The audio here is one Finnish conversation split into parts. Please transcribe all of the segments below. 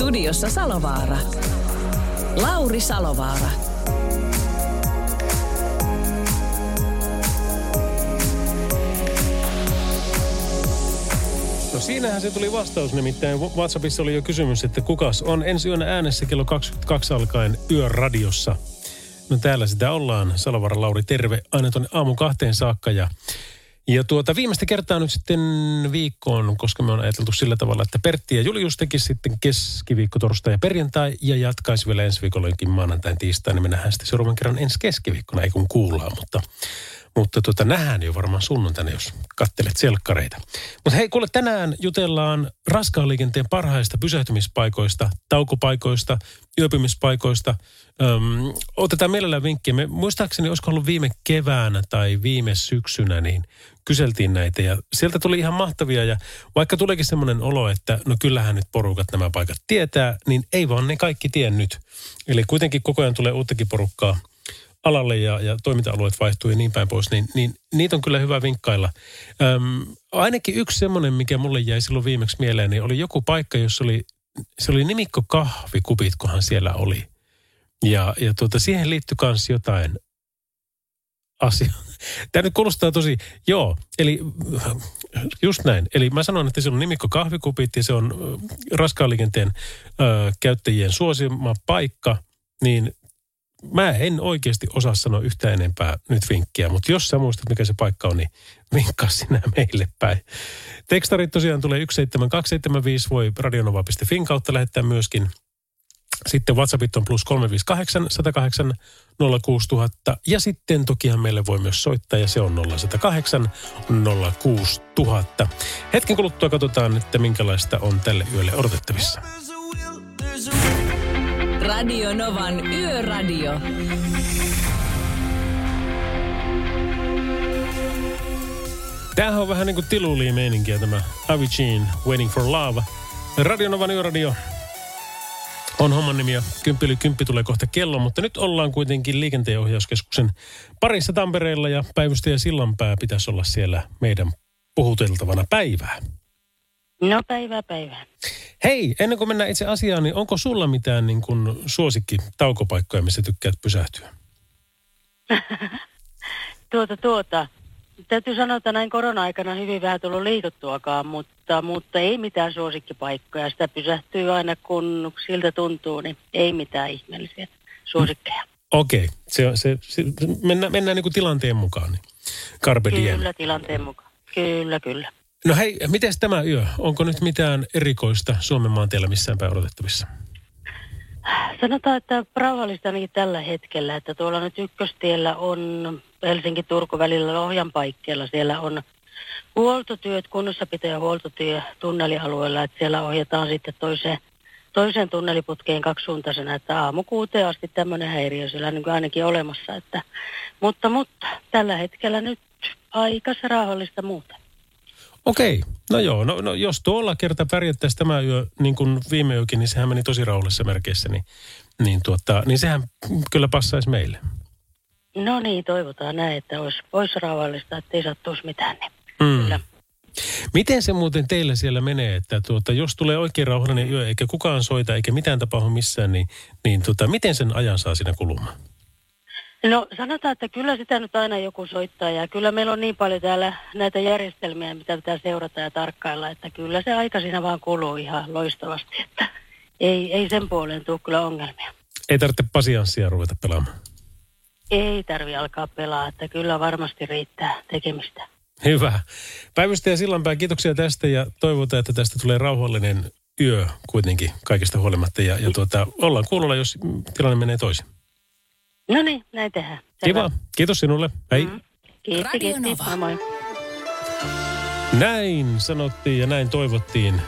Studiossa Salovaara. Lauri Salovaara. No siinähän se tuli vastaus, nimittäin WhatsAppissa oli jo kysymys, että kukas on ensi yönä äänessä kello 22 alkaen Yöradiossa. No täällä sitä ollaan. Salovara Lauri, terve. Aina tuonne aamun kahteen saakka ja ja tuota, viimeistä kertaa nyt sitten viikkoon, koska me on ajateltu sillä tavalla, että Pertti ja Julius teki sitten keskiviikko, torstai ja perjantai ja jatkaisi vielä ensi viikollekin maanantain, tiistai, niin me nähdään sitten seuraavan kerran ensi keskiviikkona, ei kun kuullaan, mutta mutta tota, nähdään jo varmaan sunnuntaina, jos kattelet selkkareita. Mutta hei, kuule, tänään jutellaan raskaan liikenteen parhaista pysähtymispaikoista, taukopaikoista, yöpymispaikoista. Öm, otetaan mielellään vinkkiä. Me, muistaakseni, olisiko ollut viime keväänä tai viime syksynä, niin kyseltiin näitä. Ja sieltä tuli ihan mahtavia. Ja vaikka tuleekin semmoinen olo, että no kyllähän nyt porukat nämä paikat tietää, niin ei vaan ne kaikki tien nyt. Eli kuitenkin koko ajan tulee uuttakin porukkaa – alalle ja, ja toiminta-alueet vaihtuu ja niin päin pois, niin, niin niitä on kyllä hyvä vinkkailla. Öm, ainakin yksi semmoinen, mikä mulle jäi silloin viimeksi mieleen, niin oli joku paikka, jossa oli, se oli nimikko kahvikupit, kunhan siellä oli. Ja, ja tuota, siihen liittyi myös jotain asioita. Tämä nyt kuulostaa tosi, joo, eli just näin. Eli mä sanon, että se on nimikko kahvikupit ja se on raskaan liikenteen ö, käyttäjien suosima paikka, niin mä en oikeasti osaa sanoa yhtä enempää nyt vinkkiä, mutta jos sä muistat, mikä se paikka on, niin vinkkaa sinä meille päin. Tekstarit tosiaan tulee 17275, voi radionova.fin kautta lähettää myöskin. Sitten WhatsAppit on plus 358 108 06000. Ja sitten tokihan meille voi myös soittaa ja se on 0108 06000. Hetken kuluttua katsotaan, että minkälaista on tälle yölle odotettavissa. Radio Novan Yöradio. Tämähän on vähän niin kuin tiluliin-meininkiä tämä Avicii Waiting for Love. Radio Novan Yöradio on homman nimi ja kymppi yli kymppi tulee kohta kello, mutta nyt ollaan kuitenkin liikenteenohjauskeskuksen parissa Tampereella ja päivystäjä Sillanpää pitäisi olla siellä meidän puhuteltavana päivää. No päivää päivää. Hei, ennen kuin mennään itse asiaan, niin onko sulla mitään niin kuin suosikki taukopaikkoja, missä tykkäät pysähtyä? tuota, tuota. Täytyy sanoa, että näin korona-aikana hyvin vähän tullut liikuttuakaan, mutta, mutta ei mitään suosikkipaikkoja. Sitä pysähtyy aina, kun siltä tuntuu, niin ei mitään ihmeellisiä suosikkeja. Okei, okay. se, se, se, mennään, mennään niin kuin tilanteen mukaan. Niin. Carpe diem. Kyllä, tilanteen mukaan. Kyllä, kyllä. No hei, miten tämä yö? Onko nyt mitään erikoista Suomen maantiellä missään päin odotettavissa? Sanotaan, että rauhallista ainakin tällä hetkellä, että tuolla nyt ykköstiellä on Helsinki-Turku välillä Lohjan paikkeilla. Siellä on huoltotyöt, kunnossapito ja huoltotyö tunnelialueella, että siellä ohjataan sitten toiseen, toiseen tunneliputkeen kaksisuuntaisena, että aamu kuuteen asti tämmöinen häiriö siellä niin ainakin olemassa. Että, mutta, mutta tällä hetkellä nyt aika rauhallista muuta. Okei, no joo, no, no jos tuolla kerta pärjättäisiin tämä yö niin kuin viime yökin, niin sehän meni tosi rauhallisessa merkeissä, niin, niin, tuota, niin sehän kyllä passaisi meille. No niin, toivotaan näin, että olisi, olisi rauhallista, että ei sattuisi mitään. Niin mm. kyllä. Miten se muuten teillä siellä menee, että tuota, jos tulee oikein rauhallinen yö, eikä kukaan soita, eikä mitään tapahdu missään, niin, niin tuota, miten sen ajan saa siinä kulumaan? No sanotaan, että kyllä sitä nyt aina joku soittaa ja kyllä meillä on niin paljon täällä näitä järjestelmiä, mitä pitää seurata ja tarkkailla, että kyllä se aika siinä vaan kuluu ihan loistavasti, että ei, ei sen puoleen tule kyllä ongelmia. Ei tarvitse pasianssia ruveta pelaamaan? Ei tarvi alkaa pelaa, että kyllä varmasti riittää tekemistä. Hyvä. Päivystäjä Sillanpää, kiitoksia tästä ja toivotaan, että tästä tulee rauhallinen yö kuitenkin kaikista huolimatta. Ja, ja tuota, ollaan kuulolla, jos tilanne menee toisin. No niin, näin tehdään. Kiva. Kiitos sinulle. Hei. Mm. Kiitos, kiitos. Moi moi. Näin sanottiin ja näin toivottiin.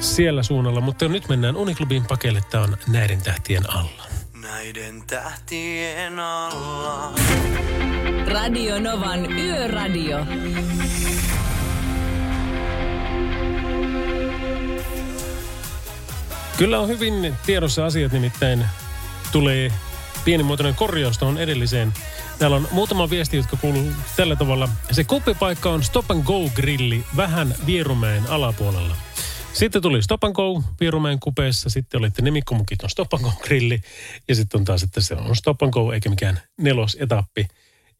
siellä suunnalla. Mutta nyt mennään Uniklubin pakeille. Tämä on näiden tähtien alla. Näiden tähtien alla. Radio Novan Yöradio. Kyllä on hyvin tiedossa asiat, nimittäin tulee pienimuotoinen korjaus tuohon edelliseen. Täällä on muutama viesti, jotka kuuluu tällä tavalla. Se kuppipaikka on Stop and Go grilli vähän Vierumäen alapuolella. Sitten tuli Stop and Go Vierumäen kupeessa, sitten olitte Nemikkomukit on Stop and Go grilli ja sitten on taas, että se on Stop and Go eikä mikään nelosetappi.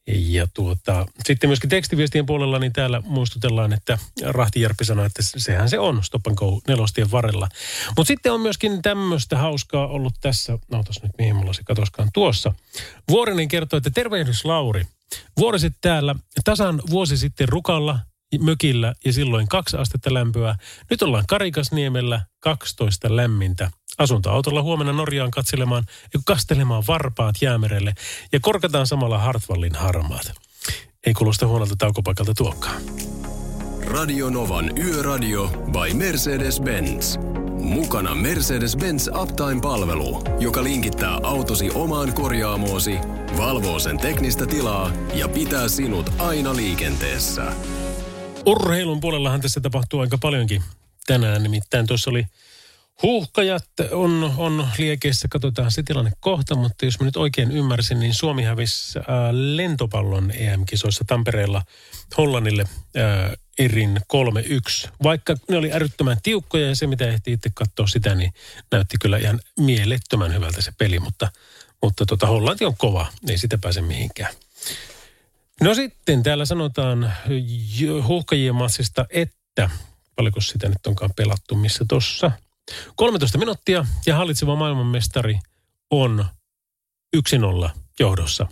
Ja tuota, sitten myöskin tekstiviestien puolella, niin täällä muistutellaan, että Rahti Järpi sanoi, että sehän se on Stop and Go nelostien varrella. Mutta sitten on myöskin tämmöistä hauskaa ollut tässä, no nyt mihin mulla se katoskaan tuossa. Vuorinen kertoo, että tervehdys Lauri. Vuoriset täällä tasan vuosi sitten Rukalla mökillä ja silloin kaksi astetta lämpöä. Nyt ollaan Karikasniemellä 12 lämmintä. Asuntoautolla huomenna Norjaan katselemaan ja kastelemaan varpaat jäämerelle ja korkataan samalla Hartwallin harmaat. Ei kuulosta huonolta taukopaikalta tuokaan. Radio Novan Yöradio by Mercedes-Benz. Mukana Mercedes-Benz Uptime-palvelu, joka linkittää autosi omaan korjaamoosi, valvoo sen teknistä tilaa ja pitää sinut aina liikenteessä. Urheilun puolellahan tässä tapahtuu aika paljonkin tänään. Nimittäin tuossa oli huuhkajat on, on liekeissä, katsotaan se tilanne kohta, mutta jos mä nyt oikein ymmärsin, niin Suomi hävisi äh, lentopallon EM-kisoissa Tampereella Hollannille äh, erin 3-1. Vaikka ne oli älyttömän tiukkoja ja se mitä ehti itse katsoa sitä, niin näytti kyllä ihan mielettömän hyvältä se peli, mutta, mutta tota, Hollanti on kova, ei sitä pääse mihinkään. No sitten täällä sanotaan huuhkajien matsista, että paljonko sitä nyt onkaan pelattu, missä tossa. 13 minuuttia ja hallitseva maailmanmestari on 1-0 johdossa.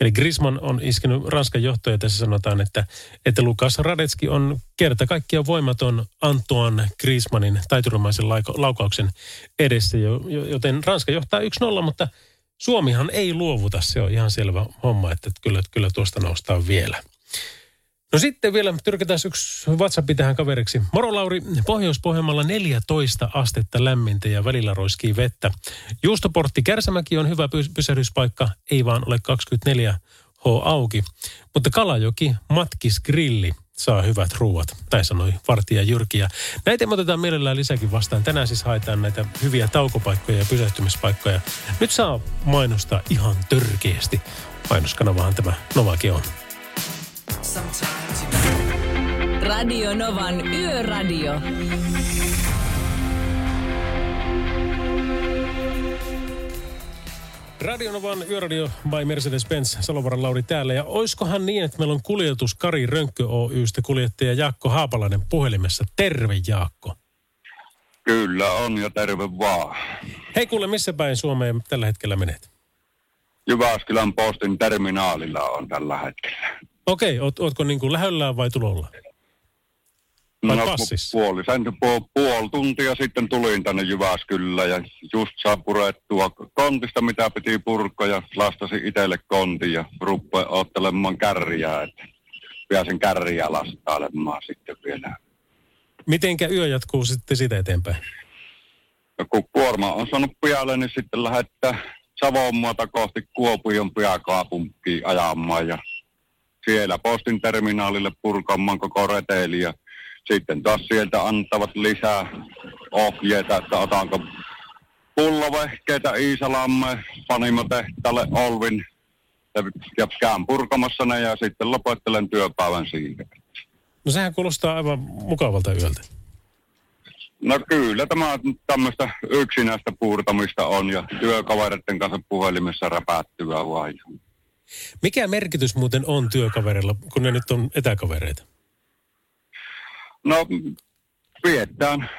Eli Grisman on iskenyt Ranskan johtoja. Tässä sanotaan, että, että Lukas Radetski on kerta kaikkiaan voimaton Antoine Grismanin taituromaisen laukauksen edessä, joten Ranska johtaa 1-0, mutta Suomihan ei luovuta, se on ihan selvä homma, että kyllä, kyllä tuosta noustaan vielä. No sitten vielä tyrkätään yksi WhatsApp tähän kaveriksi. Moro Lauri, Pohjois-Pohjanmaalla 14 astetta lämmintä ja välillä roiskii vettä. Juustoportti Kärsämäki on hyvä pysähdyspaikka, ei vaan ole 24 H auki. Mutta Kalajoki, Matkis Grilli, saa hyvät ruuat, tai sanoi Vartija Jyrki. Ja näitä me otetaan mielellään lisäkin vastaan. Tänään siis haetaan näitä hyviä taukopaikkoja ja pysähtymispaikkoja. Nyt saa mainostaa ihan törkeästi. Mainoskanavahan tämä Novakin on. Radio Novan Yöradio. Radionovan Yöradio by Mercedes-Benz, Salovaran Lauri täällä. Ja oiskohan niin, että meillä on kuljetus Kari Rönkkö Oystä kuljettaja Jaakko Haapalainen puhelimessa. Terve Jaakko. Kyllä on ja terve vaan. Hei kuule, missä päin Suomeen tällä hetkellä menet? Jyväskylän postin terminaalilla on tällä hetkellä. Okei, oot, ootko niin kuin lähellään vai tulolla? Vai no, passissa? puoli, sen puoli, puoli tuntia sitten tulin tänne Jyväskylään ja just saa purettua kontista, mitä piti purkkoa ja lastasin itselle kontin ja ruppe ottelemaan kärriä, että pääsen kärriä lastailemaan sitten vielä. Mitenkä yö jatkuu sitten siitä eteenpäin? Ja kun kuorma on saanut pialle, niin sitten lähettää Savonmuota kohti Kuopion pääkaupunkiin ajamaan ja siellä postin terminaalille purkamaan koko reteli ja sitten taas sieltä antavat lisää ohjeita, että otanko pullovehkeitä Iisalamme, Panimotehtaalle, Olvin ja, käyn purkamassa ne ja sitten lopettelen työpäivän siihen. No sehän kuulostaa aivan mukavalta yöltä. No kyllä tämä tämmöistä yksinäistä puurtamista on ja työkavereiden kanssa puhelimessa räpäättyvää vain. Mikä merkitys muuten on työkaverilla, kun ne nyt on etäkavereita? No viettään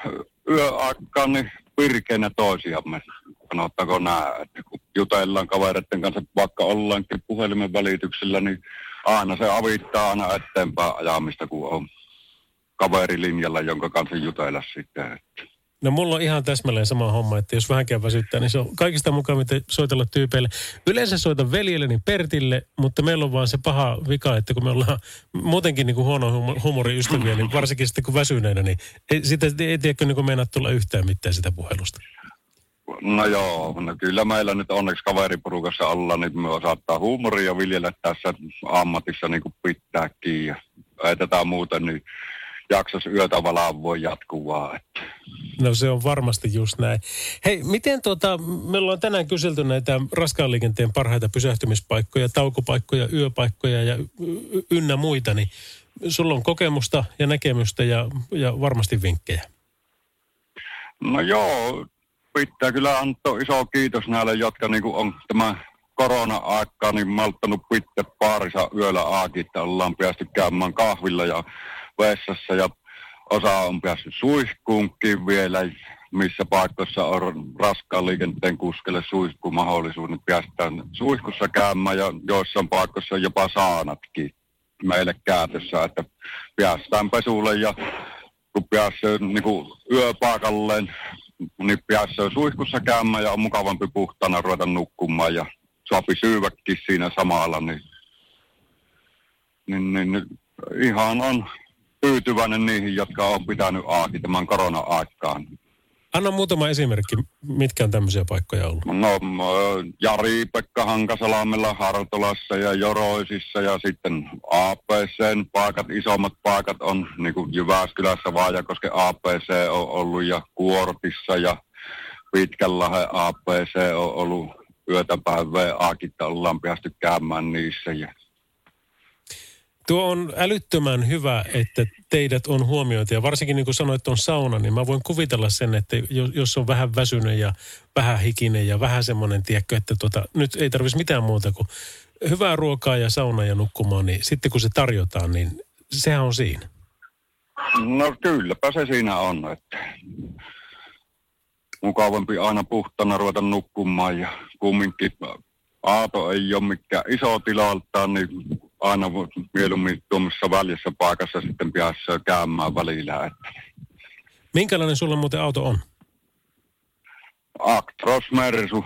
yöaikaan niin virkeänä toisiamme, sanottako näin, että kun jutellaan kavereiden kanssa, vaikka ollaankin puhelimen välityksellä, niin aina se avittaa aina eteenpäin ajamista, kun on kaverilinjalla, jonka kanssa jutella sitten. Että. No mulla on ihan täsmälleen sama homma, että jos vähänkään väsyttää, niin se on kaikista mukavinta soitella tyypeille. Yleensä soitan veljelleni Pertille, mutta meillä on vaan se paha vika, että kun me ollaan muutenkin niin kuin huono humo- humoriystäviä, niin varsinkin sitten kun väsyneenä, niin ei, sitä ei tiedäkö niin meinaa tulla yhtään mitään sitä puhelusta. No joo, no kyllä meillä nyt onneksi kaveriporukassa ollaan, niin me osataan huumoria viljellä tässä ammatissa niin kuin pitääkin. Ja ei tätä muuten, niin jaksas yötä valaa voi jatkuvaa. Että. No se on varmasti just näin. Hei, miten tuota, me ollaan tänään kyselty näitä raskaan liikenteen parhaita pysähtymispaikkoja, taukopaikkoja, yöpaikkoja ja ynnä muita, niin sulla on kokemusta ja näkemystä ja, ja varmasti vinkkejä. No joo, pitää kyllä antaa iso kiitos näille, jotka niin on tämä korona-aikaa niin malttanut pitää paarissa yöllä aakin, että ollaan päästy käymään kahvilla ja vessassa ja osa on päässyt suihkuunkin vielä, missä paikoissa on raskaan liikenteen kuskelle suihkumahdollisuus, niin päästään suihkussa käymään ja joissain paikoissa jopa saanatkin meille käytössä, että päästään pesulle ja kun pääsee niin yöpaikalleen, niin pääsee suihkussa käymään ja on mukavampi puhtana ruveta nukkumaan ja sopi syyväkin siinä samalla, niin, niin, niin, niin ihan on tyytyväinen niihin, jotka on pitänyt aaki tämän korona-aikaan. Anna muutama esimerkki, mitkä on tämmöisiä paikkoja ollut. No Jari-Pekka Hankasalmella, Hartolassa ja Joroisissa ja sitten APCn paikat, isommat paikat on niin kuin Jyväskylässä, Vaajakosken APC on ollut ja Kuortissa ja Pitkänlahen APC on ollut yötä päivää Aakitta ollaan päästy käymään niissä ja Tuo on älyttömän hyvä, että teidät on huomioitu. Ja varsinkin niin kuin sanoit, on sauna, niin mä voin kuvitella sen, että jos on vähän väsynyt ja vähän hikinen ja vähän semmoinen, tiedätkö, että tuota, nyt ei tarvitsisi mitään muuta kuin hyvää ruokaa ja sauna ja nukkumaan, niin sitten kun se tarjotaan, niin sehän on siinä. No kylläpä se siinä on, että mukavampi aina puhtana ruveta nukkumaan ja kumminkin Aato ei ole mikään iso tilaltaan, niin aina mieluummin tuommoisessa väljessä paikassa sitten päässä käymään välillä. Että. Minkälainen sulla muuten auto on? Actros Mersu.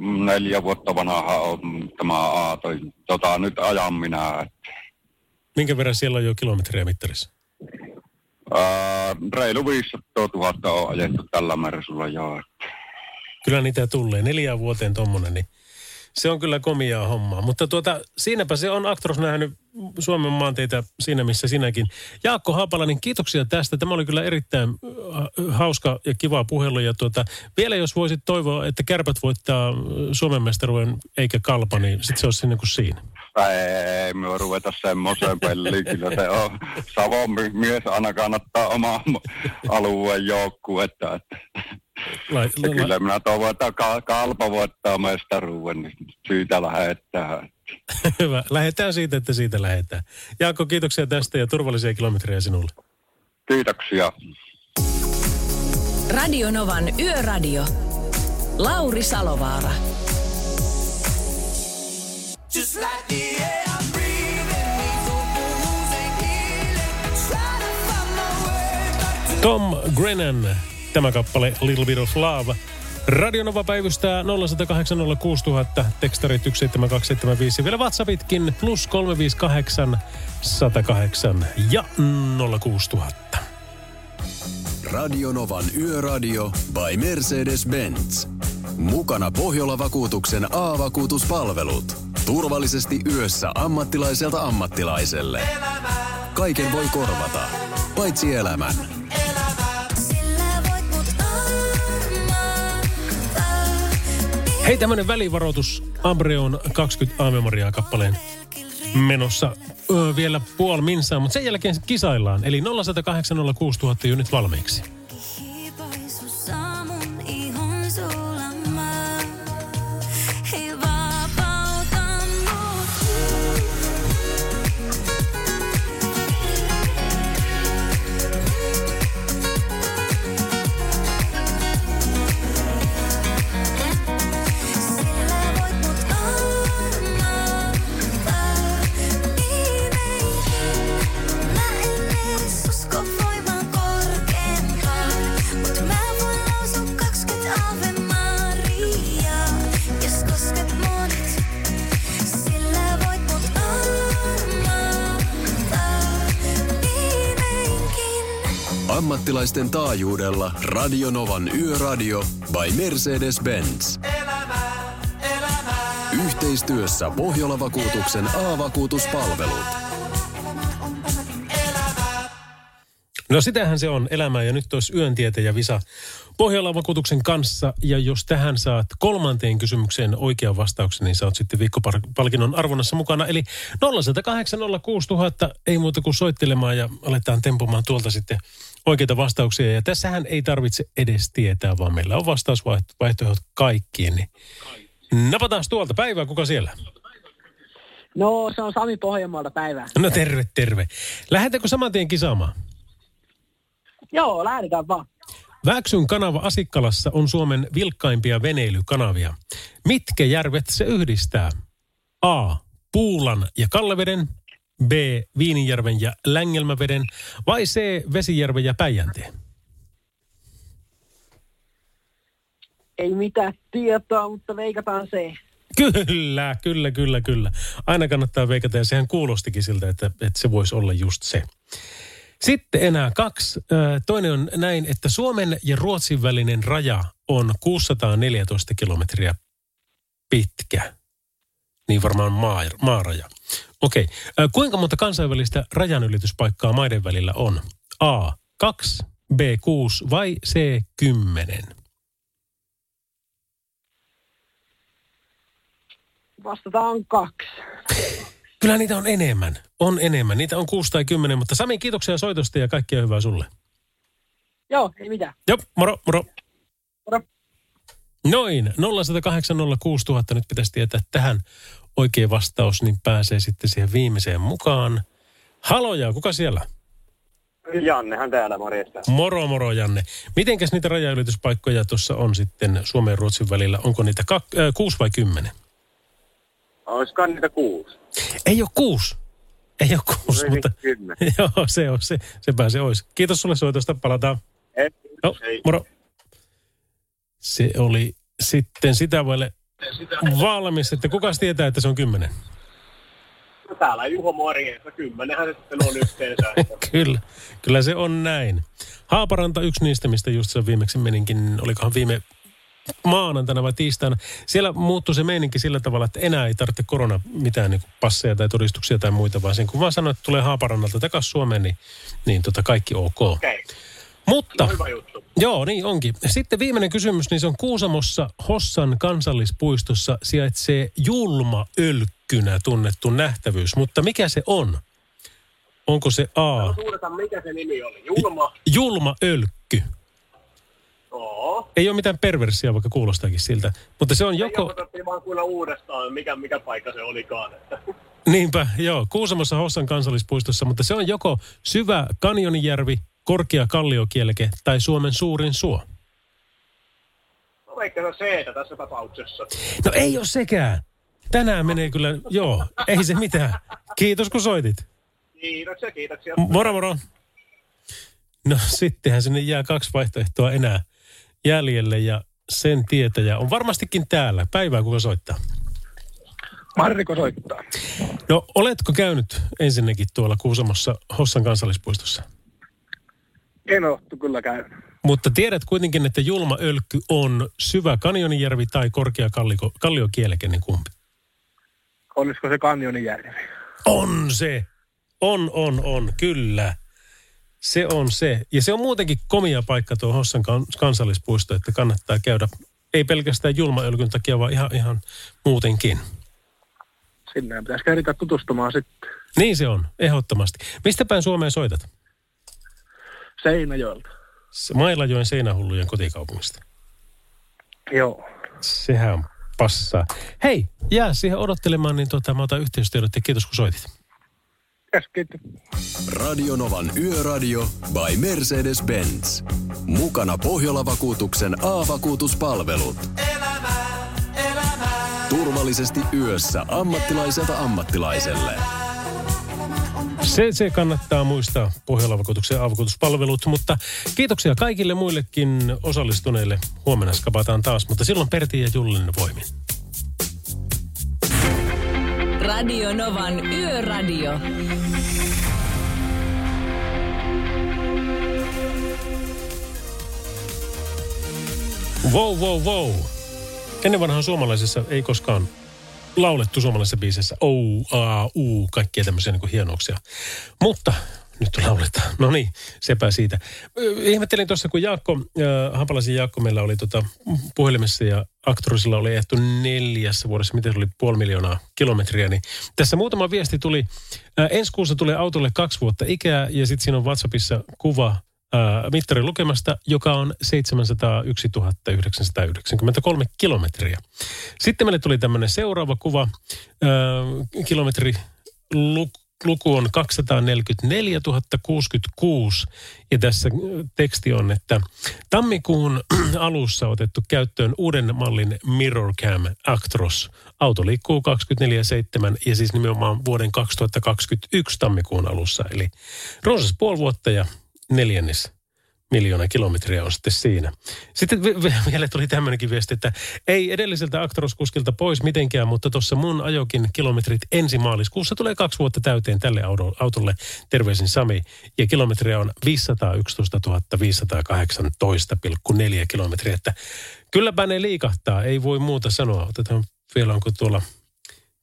Neljä vuotta vanha on tämä Aato. Tota, nyt ajan minä. Että. Minkä verran siellä on jo kilometriä mittarissa? Ää, reilu 500 000 on ajettu tällä Mersulla jo. Kyllä niitä tulee. Neljään vuoteen tommonen, niin se on kyllä komiaa hommaa. Mutta tuota, siinäpä se on Actros nähnyt Suomen maanteita siinä, missä sinäkin. Jaakko Haapalainen, kiitoksia tästä. Tämä oli kyllä erittäin äh, hauska ja kiva puhelu. Ja tuota, vielä jos voisit toivoa, että kärpät voittaa Suomen mestaruuden eikä kalpa, niin sitten se olisi sinne kuin siinä. Ei me ruveta semmoiseen peliin. Kyllä se on. Savon mies aina kannattaa omaa alueen joukkuetta. Että. La, la, la. Kyllä minä toivon, että Kalpa voittaa mestaruuden, niin syytä lähettää. Hyvä. Lähetään siitä, että siitä lähetään. Jaakko, kiitoksia tästä ja turvallisia kilometrejä sinulle. Kiitoksia. Radio Novan Yöradio. Lauri Salovaara. Just like the air. Tom Grennan Tämä kappale Little Bit of Love. Radionova päivystää 0806000, tekstarit 17275 vielä WhatsAppitkin plus 358 108 ja 06000. Radionovan Yöradio by Mercedes-Benz. Mukana Pohjola-vakuutuksen A-vakuutuspalvelut. Turvallisesti yössä ammattilaiselta ammattilaiselle. Kaiken voi korvata, paitsi elämän. Hei, tämmönen välivaroitus. Ambreon 20 A-memoriaa kappaleen menossa öö, vielä puoli minsaa, mutta sen jälkeen kisaillaan. Eli 0108 06000 jo nyt valmiiksi. Ammattilaisten taajuudella Radionovan Yöradio by Mercedes-Benz. Yhteistyössä Pohjola-vakuutuksen A-vakuutuspalvelut. No sitähän se on elämää ja nyt olisi yöntietä ja visa Pohjolan vakuutuksen kanssa. Ja jos tähän saat kolmanteen kysymykseen oikean vastauksen, niin saat sitten viikkopalkinnon arvonnassa mukana. Eli 0806000 ei muuta kuin soittelemaan ja aletaan tempomaan tuolta sitten oikeita vastauksia. Ja tässähän ei tarvitse edes tietää, vaan meillä on vastausvaihtoehdot kaikkiin. Niin napataan tuolta. Päivää, kuka siellä? No, se on Sami Pohjanmaalta päivää. No terve, terve. Lähdetäänkö saman tien kisaamaan? Joo, lähdetään vaan. Väksyn kanava Asikkalassa on Suomen vilkkaimpia veneilykanavia. Mitkä järvet se yhdistää? A. Puulan ja Kalleveden. B. Viininjärven ja Längelmäveden. Vai C. Vesijärven ja Päijänteen? Ei mitään tietoa, mutta veikataan se. Kyllä, kyllä, kyllä, kyllä. Aina kannattaa veikata ja sehän kuulostikin siltä, että, että se voisi olla just se. Sitten enää kaksi. Toinen on näin, että Suomen ja Ruotsin välinen raja on 614 kilometriä pitkä. Niin varmaan maa, maaraja. Okei. Kuinka monta kansainvälistä rajanylityspaikkaa maiden välillä on? A. 2, B. 6 vai C. 10? Vastataan kaksi. Kyllä niitä on enemmän. On enemmän. Niitä on 6 tai 10, mutta Sami, kiitoksia soitosta ja kaikkea hyvää sulle. Joo, ei mitään. Joo, moro, moro. Moro. Noin, 0806000 nyt pitäisi tietää tähän oikea vastaus, niin pääsee sitten siihen viimeiseen mukaan. Haloja, kuka siellä? Jannehan täällä, morjesta. Moro, moro Janne. Mitenkäs niitä rajaylityspaikkoja tuossa on sitten Suomen ja Ruotsin välillä? Onko niitä kak- äh, kuusi vai kymmenen? Olisikohan niitä kuusi? Ei ole kuusi. Ei ole kuusi, mutta... kymmenen. Joo, se on se. Sepä se olisi. Kiitos sulle soitosta. Palataan. Ei, Joo, ei. moro. Se oli sitten sitä vaille valmis, että kukas tietää, että se on kymmenen? No Täällä Juho morjesta, kymmenenhän se sitten on yhteensä. Kyllä, kyllä se on näin. Haaparanta yksi niistä, mistä just se viimeksi meninkin, olikohan viime maanantaina vai tiistaina. Siellä muuttui se meininki sillä tavalla, että enää ei tarvitse korona mitään niin passeja tai todistuksia tai muita, vaan sen kun vaan sanoit, että tulee Haaparannalta takaisin Suomeen, niin, niin tota kaikki ok. Okei, Mutta, no hyvä juttu. joo niin onkin. Sitten viimeinen kysymys, niin se on Kuusamossa Hossan kansallispuistossa sijaitsee julma ölkkynä tunnettu nähtävyys. Mutta mikä se on? Onko se A, Suuretaan, mikä se nimi oli? Julma? julma ölkky? Ei ole mitään perversia, vaikka kuulostaakin siltä. Mutta se on Joko... Ei vaan kuulla uudestaan, mikä, mikä paikka se olikaan. Niinpä, joo. Kuusamossa Hossan kansallispuistossa, mutta se on joko syvä kanjonijärvi, korkea kalliokielke tai Suomen suurin suo. No vaikka se c tässä tapauksessa. No ei ole sekään. Tänään menee kyllä, joo, ei se mitään. Kiitos kun soitit. Kiitoksia, kiitoksia. Moro moro. No sittenhän sinne jää kaksi vaihtoehtoa enää jäljelle ja sen tietäjä on varmastikin täällä. Päivää kuka soittaa. Marriko soittaa. No oletko käynyt ensinnäkin tuolla Kuusamossa Hossan kansallispuistossa? En ole kyllä käynyt. Mutta tiedät kuitenkin, että julma ölkky on syvä kanjonijärvi tai korkea kalliko, kalliokieleke, niin kumpi? Olisiko se kanjonijärvi? On se. On, on, on, kyllä. Se on se. Ja se on muutenkin komia paikka tuo Hossan kan- kansallispuisto, että kannattaa käydä. Ei pelkästään julmaölkyn takia, vaan ihan, ihan muutenkin. Sinne pitäisi keritä tutustumaan sitten Niin se on, ehdottomasti. Mistä päin Suomeen soitat? Seinäjoelta. Se Mailajoen seinähullujen kotikaupungista. Joo. Sehän on passaa. Hei, jää siihen odottelemaan, niin tota, mä otan yhteystiedot ja kiitos kun soitit. Yes, kiitos. Radionovan Yöradio by Mercedes-Benz. Mukana Pohjola-vakuutuksen A-vakuutuspalvelut. Turvallisesti yössä ammattilaiselta ammattilaiselle. Se, se kannattaa muistaa Pohjola-vakuutuksen avokuutuspalvelut, mutta kiitoksia kaikille muillekin osallistuneille. Huomenna skapataan taas, mutta silloin Pertti ja Jullinen voimin. Radio Novan Yöradio. Wow, wow, wow. Ennen vanhaan suomalaisessa ei koskaan laulettu suomalaisessa biisissä ou, a, u, kaikkia tämmöisiä niin hienouksia. Mutta nyt lauletaan. No niin, sepä siitä. Ihmettelin tuossa, kun Jaakko, äh, Haapalaisen Jaakko meillä oli tota puhelimessa ja Aktorisilla oli ehto neljässä vuodessa, miten se oli puoli miljoonaa kilometriä, niin tässä muutama viesti tuli. Äh, ensi kuussa tulee autolle kaksi vuotta ikää ja sitten siinä on WhatsAppissa kuva ää, mittarin lukemasta, joka on 701 993 kilometriä. Sitten meille tuli tämmöinen seuraava kuva. Ää, kilometri luku on 244 066 ja tässä teksti on, että tammikuun alussa otettu käyttöön uuden mallin Mirror Cam Actros. Auto liikkuu 24-7 ja siis nimenomaan vuoden 2021 tammikuun alussa. Eli runsas puoli vuotta ja neljännes miljoona kilometriä on sitten siinä. Sitten vielä tuli tämmöinenkin viesti, että ei edelliseltä Actros-kuskilta pois mitenkään, mutta tuossa mun ajokin kilometrit ensi maaliskuussa tulee kaksi vuotta täyteen tälle autolle. Terveisin Sami. Ja kilometriä on 511 518,4 kilometriä. Että kylläpä ne liikahtaa, ei voi muuta sanoa. Otetaan vielä, onko tuolla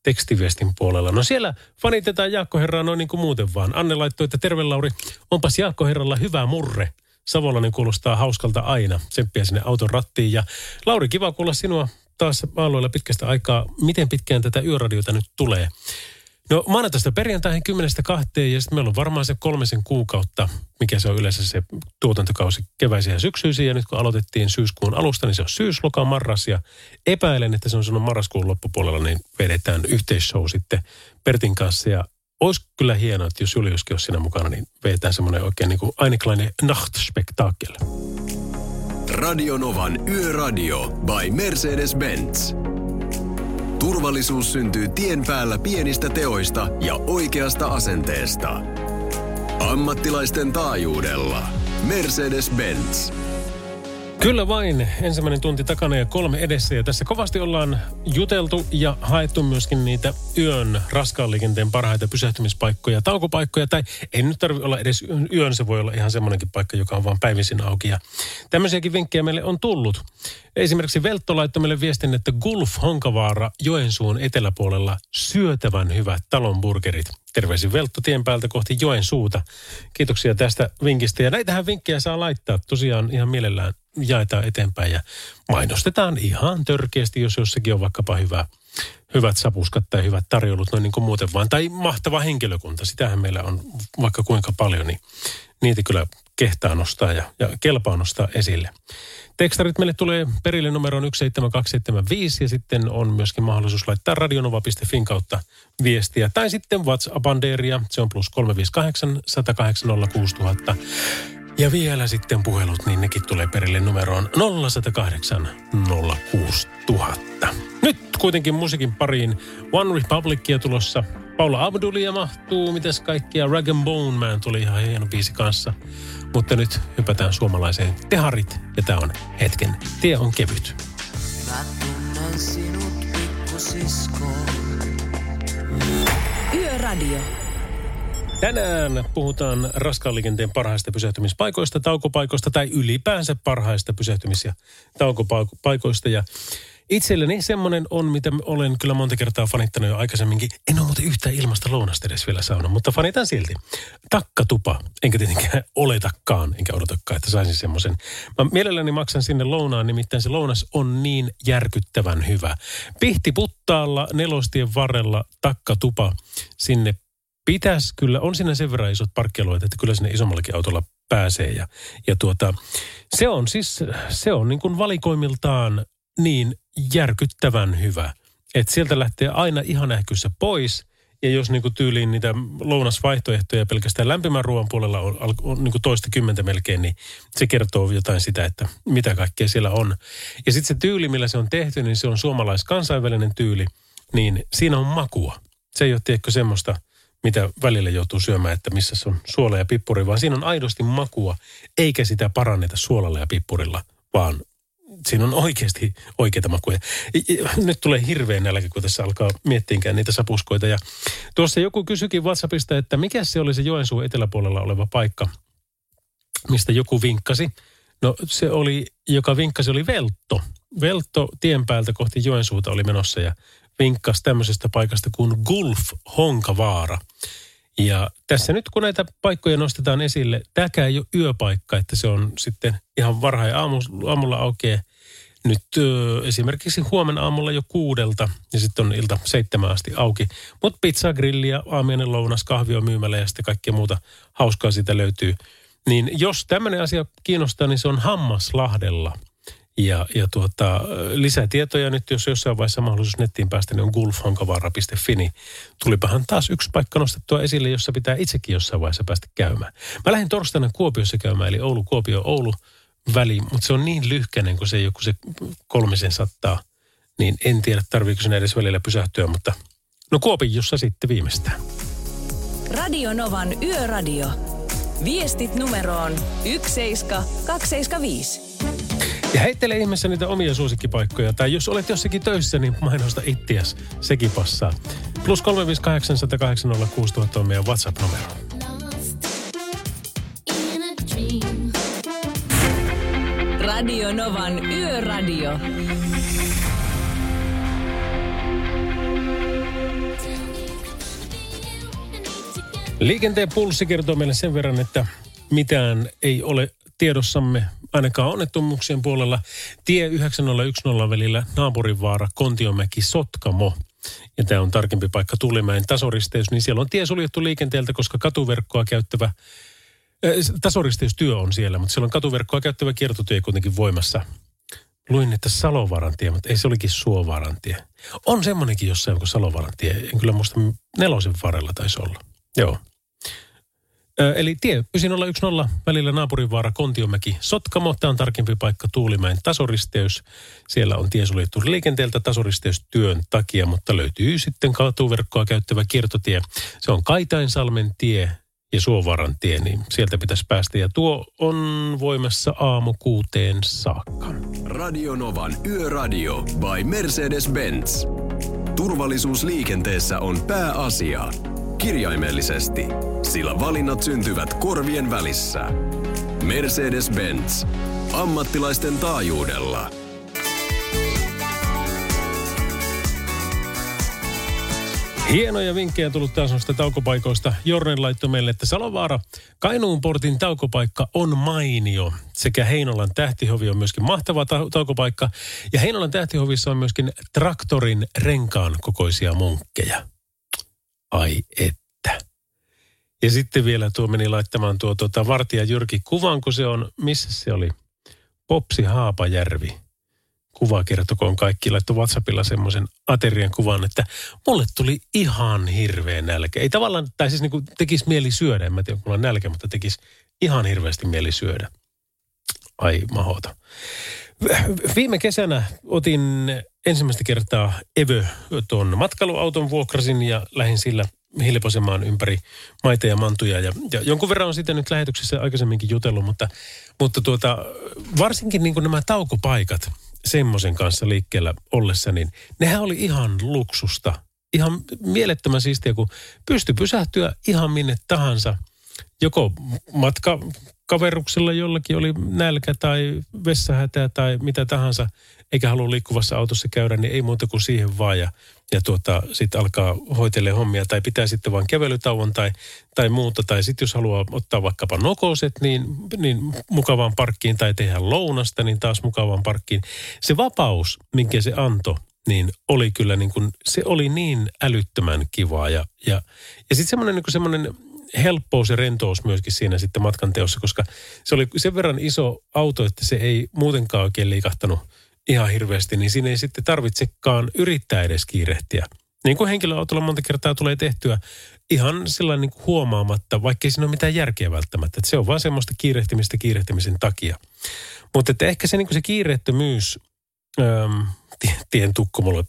tekstiviestin puolella. No siellä fanitetaan Jaakko Herraa noin niin kuin muuten vaan. Anne laittoi, että terve Lauri, onpas Jaakko Herralla hyvä murre. Savolainen kuulostaa hauskalta aina. Tsemppiä sinne auton rattiin. Ja Lauri, kiva kuulla sinua taas alueella pitkästä aikaa. Miten pitkään tätä yöradiota nyt tulee? No maanantaista perjantaihin 10 kahteen ja sitten meillä on varmaan se kolmisen kuukautta, mikä se on yleensä se tuotantokausi keväisiä ja syksyisiä. Ja nyt kun aloitettiin syyskuun alusta, niin se on syysloka, marras ja epäilen, että se on sanonut marraskuun loppupuolella, niin vedetään yhteisshow sitten Pertin kanssa ja olisi kyllä hienoa, että jos Juliuskin olisi siinä mukana, niin vetään semmoinen oikein niin kuin Aineklainen Nachtspektakel. Radionovan Yöradio by Mercedes-Benz. Turvallisuus syntyy tien päällä pienistä teoista ja oikeasta asenteesta. Ammattilaisten taajuudella. Mercedes-Benz. Kyllä vain. Ensimmäinen tunti takana ja kolme edessä. Ja tässä kovasti ollaan juteltu ja haettu myöskin niitä yön raskaan liikenteen parhaita pysähtymispaikkoja, taukopaikkoja. Tai ei nyt tarvitse olla edes yön, se voi olla ihan semmoinenkin paikka, joka on vaan päivisin auki. Ja tämmöisiäkin vinkkejä meille on tullut. Esimerkiksi Veltto laittoi meille viestin, että Gulf Honkavaara Joensuun eteläpuolella syötävän hyvät talonburgerit. Terveisin Veltto tien päältä kohti Joensuuta. Kiitoksia tästä vinkistä. Ja näitähän vinkkejä saa laittaa tosiaan ihan mielellään jaetaan eteenpäin ja mainostetaan ihan törkeästi, jos jossakin on vaikkapa hyvä, hyvät sapuskat tai hyvät tarjoulut noin niin kuin muuten vaan. Tai mahtava henkilökunta, sitähän meillä on vaikka kuinka paljon, niin niitä kyllä kehtaa nostaa ja, ja kelpaa nostaa esille. Tekstarit meille tulee perille numeroon 17275 ja sitten on myöskin mahdollisuus laittaa radionova.fin kautta viestiä. Tai sitten WhatsApp-bandeeria, se on plus 358 108 06000. Ja vielä sitten puhelut, niin nekin tulee perille numeroon 0108 06000. Nyt kuitenkin musiikin pariin One Republicia tulossa. Paula Abdulia mahtuu, mitäs kaikkia. Rag and Bone Man tuli ihan hieno biisi kanssa. Mutta nyt hypätään suomalaiseen Teharit ja tää on hetken. Tie on kevyt. Mä tunnen sinut pikkusisko. Yöradio. Tänään puhutaan raskaan liikenteen parhaista pysähtymispaikoista, taukopaikoista tai ylipäänsä parhaista pysähtymis- ja taukopaikoista. Ja itselleni semmoinen on, mitä olen kyllä monta kertaa fanittanut jo aikaisemminkin. En ole muuten yhtään ilmasta lounasta edes vielä saanut, mutta fanitan silti. Takkatupa, enkä tietenkään oletakaan, enkä odotakaan, että saisin semmoisen. Mä mielelläni maksan sinne lounaan, nimittäin se lounas on niin järkyttävän hyvä. Pihti puttaalla, nelostien varrella, takkatupa sinne pitäisi kyllä, on siinä sen verran isot parkkialueet, että kyllä sinne isommallakin autolla pääsee. Ja, ja tuota, se on siis, se on niin kuin valikoimiltaan niin järkyttävän hyvä, että sieltä lähtee aina ihan ähkyssä pois. Ja jos niin kuin tyyliin niitä lounasvaihtoehtoja pelkästään lämpimän ruoan puolella on, on niin kuin toista kymmentä melkein, niin se kertoo jotain sitä, että mitä kaikkea siellä on. Ja sitten se tyyli, millä se on tehty, niin se on suomalais-kansainvälinen tyyli, niin siinä on makua. Se ei ole tiedätkö semmoista – mitä välillä joutuu syömään, että missä se on suola ja pippuri, vaan siinä on aidosti makua, eikä sitä paranneta suolalla ja pippurilla, vaan siinä on oikeasti oikeita makuja. Nyt tulee hirveän nälkä, kun tässä alkaa miettiinkään niitä sapuskoita. Ja tuossa joku kysyikin WhatsAppista, että mikä se oli se Joensuun eteläpuolella oleva paikka, mistä joku vinkkasi. No se oli, joka vinkkasi, oli Veltto. Veltto tien päältä kohti Joensuuta oli menossa ja vinkkasi tämmöisestä paikasta kuin Gulf Honkavaara. Ja tässä nyt kun näitä paikkoja nostetaan esille, tämäkään ei ole yöpaikka, että se on sitten ihan varhain aamu, aamulla aukeaa nyt ö, esimerkiksi huomenna aamulla jo kuudelta ja sitten on ilta seitsemän asti auki. Mutta pizza, grilliä, aamiainen lounas, kahvio myymällä ja sitten kaikkea muuta hauskaa siitä löytyy. Niin jos tämmöinen asia kiinnostaa, niin se on Hammaslahdella. Ja, ja tuota, lisätietoja nyt, jos jossain vaiheessa mahdollisuus nettiin päästä, niin on gulfhonkavaara.fi. Niin tulipahan taas yksi paikka nostettua esille, jossa pitää itsekin jossain vaiheessa päästä käymään. Mä lähdin torstaina Kuopiossa käymään, eli Oulu, Kuopio, Oulu väli, mutta se on niin lyhkäinen, kun se joku se kolmisen sattaa, niin en tiedä tarviiko sinne edes välillä pysähtyä, mutta no Kuopiossa sitten viimeistään. Radio Novan Yöradio. Viestit numeroon 17275. Ja heittele ihmeessä niitä omia suosikkipaikkoja. Tai jos olet jossakin töissä, niin mainosta ittiäs. Sekin passaa. Plus 358 on meidän WhatsApp-numero. Radio Novan Yöradio. Liikenteen pulssi kertoo meille sen verran, että mitään ei ole tiedossamme ainakaan onnettomuuksien puolella. Tie 9010 välillä Naapurinvaara, Kontiomäki, Sotkamo. Ja tämä on tarkempi paikka Tulimäen tasoristeys, niin siellä on tie suljettu liikenteeltä, koska katuverkkoa käyttävä Tasoristeystyö on siellä, mutta siellä on katuverkkoa käyttävä kiertotyö kuitenkin voimassa. Luin, että Salovaaran tie, mutta ei se olikin Suovaaran tie. On semmoinenkin jossain kuin Salovaaran tie. En kyllä muista nelosen varrella taisi olla. Joo. Eli tie 9010 välillä Naapurinvaara, Kontiomäki, Sotkamo. Tämä on tarkempi paikka Tuulimäen tasoristeys. Siellä on tie suljettu liikenteeltä tasoristeystyön takia, mutta löytyy sitten katuverkkoa käyttävä kiertotie. Se on Kaitainsalmen tie ja Suovaran tie, niin sieltä pitäisi päästä. Ja tuo on voimassa aamu kuuteen saakka. Radio Novan Yöradio by Mercedes-Benz. Turvallisuus liikenteessä on pääasia. Kirjaimellisesti, sillä valinnat syntyvät korvien välissä. Mercedes-Benz. Ammattilaisten taajuudella. Hienoja vinkkejä tullut taas noista taukopaikoista. Jornen laittoi meille, että Salovaara, Kainuun portin taukopaikka on mainio. Sekä Heinolan tähtihovi on myöskin mahtava ta- taukopaikka. Ja Heinolan tähtihovissa on myöskin traktorin renkaan kokoisia munkkeja. Ai että. Ja sitten vielä tuo meni laittamaan tuo tuota, vartija Jyrki kuvan, kun se on, missä se oli? Popsi Haapajärvi kuva kertokoon kaikki. Laittu WhatsAppilla semmoisen aterian kuvan, että mulle tuli ihan hirveä nälkä. Ei tavallaan, tai siis niin kuin tekisi mieli syödä. En mä tiedä, mulla on nälkä, mutta tekisi ihan hirveästi mieli syödä. Ai mahota. Viime kesänä otin ensimmäistä kertaa Evö tuon matkailuauton vuokrasin ja lähdin sillä hilposemaan ympäri maita ja mantuja. Ja, ja jonkun verran on sitten nyt lähetyksessä aikaisemminkin jutellut, mutta, mutta tuota, varsinkin niin nämä taukopaikat semmoisen kanssa liikkeellä ollessa, niin nehän oli ihan luksusta. Ihan mielettömän siistiä, kun pystyi pysähtyä ihan minne tahansa. Joko matka kaveruksella jollakin oli nälkä tai vessahätä tai mitä tahansa, eikä halua liikkuvassa autossa käydä, niin ei muuta kuin siihen vaan. Ja, ja tuota, sitten alkaa hoitelee hommia tai pitää sitten vain kävelytauon tai, tai muuta. Tai sitten jos haluaa ottaa vaikkapa nokoset, niin, niin mukavaan parkkiin tai tehdä lounasta, niin taas mukavaan parkkiin. Se vapaus, minkä se antoi, niin oli kyllä niin kuin, se oli niin älyttömän kivaa. Ja, ja, ja sitten semmoinen niin semmoinen helppous ja rentous myöskin siinä sitten matkan teossa, koska se oli sen verran iso auto, että se ei muutenkaan oikein liikahtanut ihan hirveästi, niin siinä ei sitten tarvitsekaan yrittää edes kiirehtiä. Niin kuin henkilöautolla monta kertaa tulee tehtyä ihan sellainen niin kuin huomaamatta, vaikkei siinä ole mitään järkeä välttämättä. Että se on vaan semmoista kiirehtimistä kiirehtimisen takia. Mutta että ehkä se, niin kuin se kiireettömyys tien tukku mulla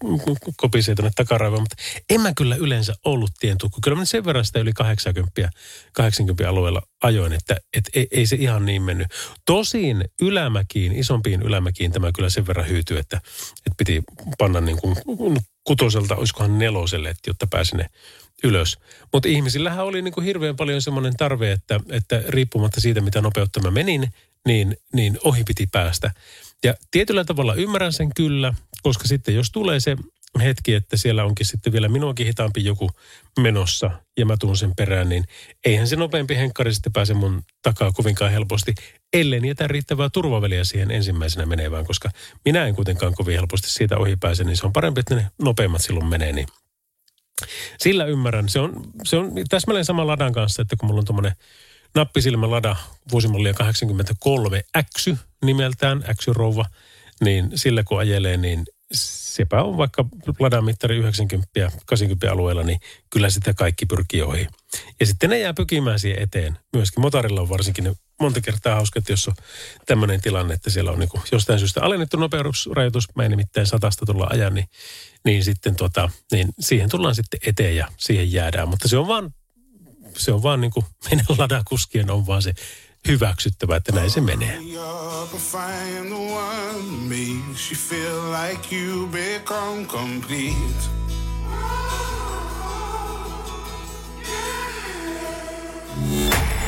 kopisee tuonne takaraivoon, mutta en mä kyllä yleensä ollut tien tukku. Kyllä mä sen verran sitä yli 80, 80 alueella ajoin, että et, ei, ei, se ihan niin mennyt. Tosin ylämäkiin, isompiin ylämäkiin tämä kyllä sen verran hyytyi, että, että piti panna niin kuin kutoselta, olisikohan neloselle, että jotta pääsi ne ylös. Mutta ihmisillähän oli niin kuin hirveän paljon semmoinen tarve, että, että riippumatta siitä, mitä nopeutta mä menin, niin, niin ohi piti päästä. Ja tietyllä tavalla ymmärrän sen kyllä, koska sitten jos tulee se hetki, että siellä onkin sitten vielä minuakin hitaampi joku menossa ja mä tuun sen perään, niin eihän se nopeampi henkkari sitten pääse mun takaa kovinkaan helposti, ellei jätä riittävää turvaväliä siihen ensimmäisenä menevään, koska minä en kuitenkaan kovin helposti siitä ohi pääse, niin se on parempi, että ne nopeimmat silloin menee, niin sillä ymmärrän. Se on, se on täsmälleen sama ladan kanssa, että kun mulla on tuommoinen nappisilmä lada vuosimallia 83 X nimeltään, X-rouva, niin sillä kun ajelee, niin sepä on vaikka ladamittari 90 80 alueella, niin kyllä sitä kaikki pyrkii ohi. Ja sitten ne jää pykimään siihen eteen. Myöskin motorilla on varsinkin ne monta kertaa hauska, että jos on tämmöinen tilanne, että siellä on niin kuin jostain syystä alennettu nopeusrajoitus, mä en nimittäin satasta tulla ajan, niin, niin sitten tota, niin siihen tullaan sitten eteen ja siihen jäädään. Mutta se on vaan, se on vaan niin kuin meidän ladakuskien on vaan se hyväksyttävä, että näin se menee. up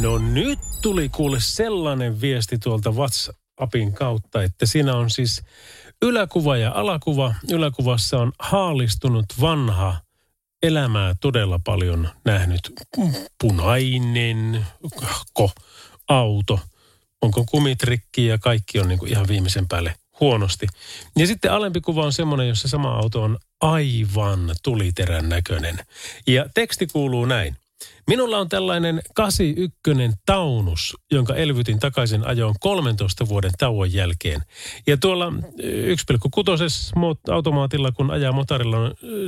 No nyt tuli kuule sellainen viesti tuolta WhatsAppin kautta, että siinä on siis yläkuva ja alakuva. Yläkuvassa on haalistunut vanha elämää todella paljon nähnyt punainen ko, auto. Onko kumitrikki ja kaikki on niin kuin ihan viimeisen päälle huonosti. Ja sitten alempi kuva on semmoinen, jossa sama auto on aivan tuliterän näköinen. Ja teksti kuuluu näin. Minulla on tällainen 81 taunus, jonka elvytin takaisin ajoon 13 vuoden tauon jälkeen. Ja tuolla 1,6 automaatilla, kun ajaa motorilla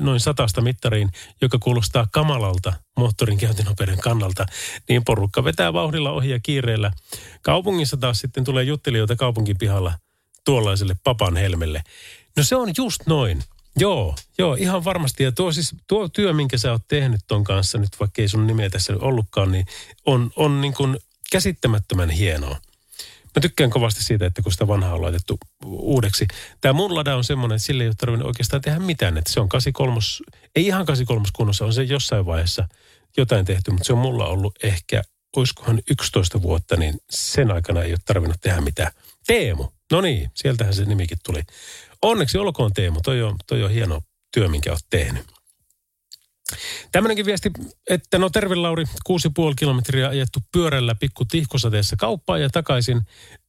noin satasta mittariin, joka kuulostaa kamalalta moottorin käyntinopeuden kannalta, niin porukka vetää vauhdilla ohi ja kiireellä. Kaupungissa taas sitten tulee juttelijoita kaupunkipihalla tuollaiselle papan helmelle. No se on just noin. Joo, joo, ihan varmasti. Ja tuo, siis, tuo työ, minkä sä oot tehnyt ton kanssa, nyt vaikka ei sun nimeä tässä ollutkaan, niin on, on niin kuin käsittämättömän hienoa. Mä tykkään kovasti siitä, että kun sitä vanhaa on laitettu uudeksi. Tämä mun lada on semmoinen, että sille ei ole tarvinnut oikeastaan tehdä mitään. Että se on 83, ei ihan 83 kunnossa, on se jossain vaiheessa jotain tehty, mutta se on mulla ollut ehkä, olisikohan 11 vuotta, niin sen aikana ei ole tarvinnut tehdä mitään. Teemu, no niin, sieltähän se nimikin tuli. Onneksi olkoon Teemu, toi on, toi on hieno työ, minkä olet tehnyt. Tämmöinenkin viesti, että no terve Lauri, 6,5 kilometriä ajettu pyörällä pikku tihkosateessa kauppaan ja takaisin.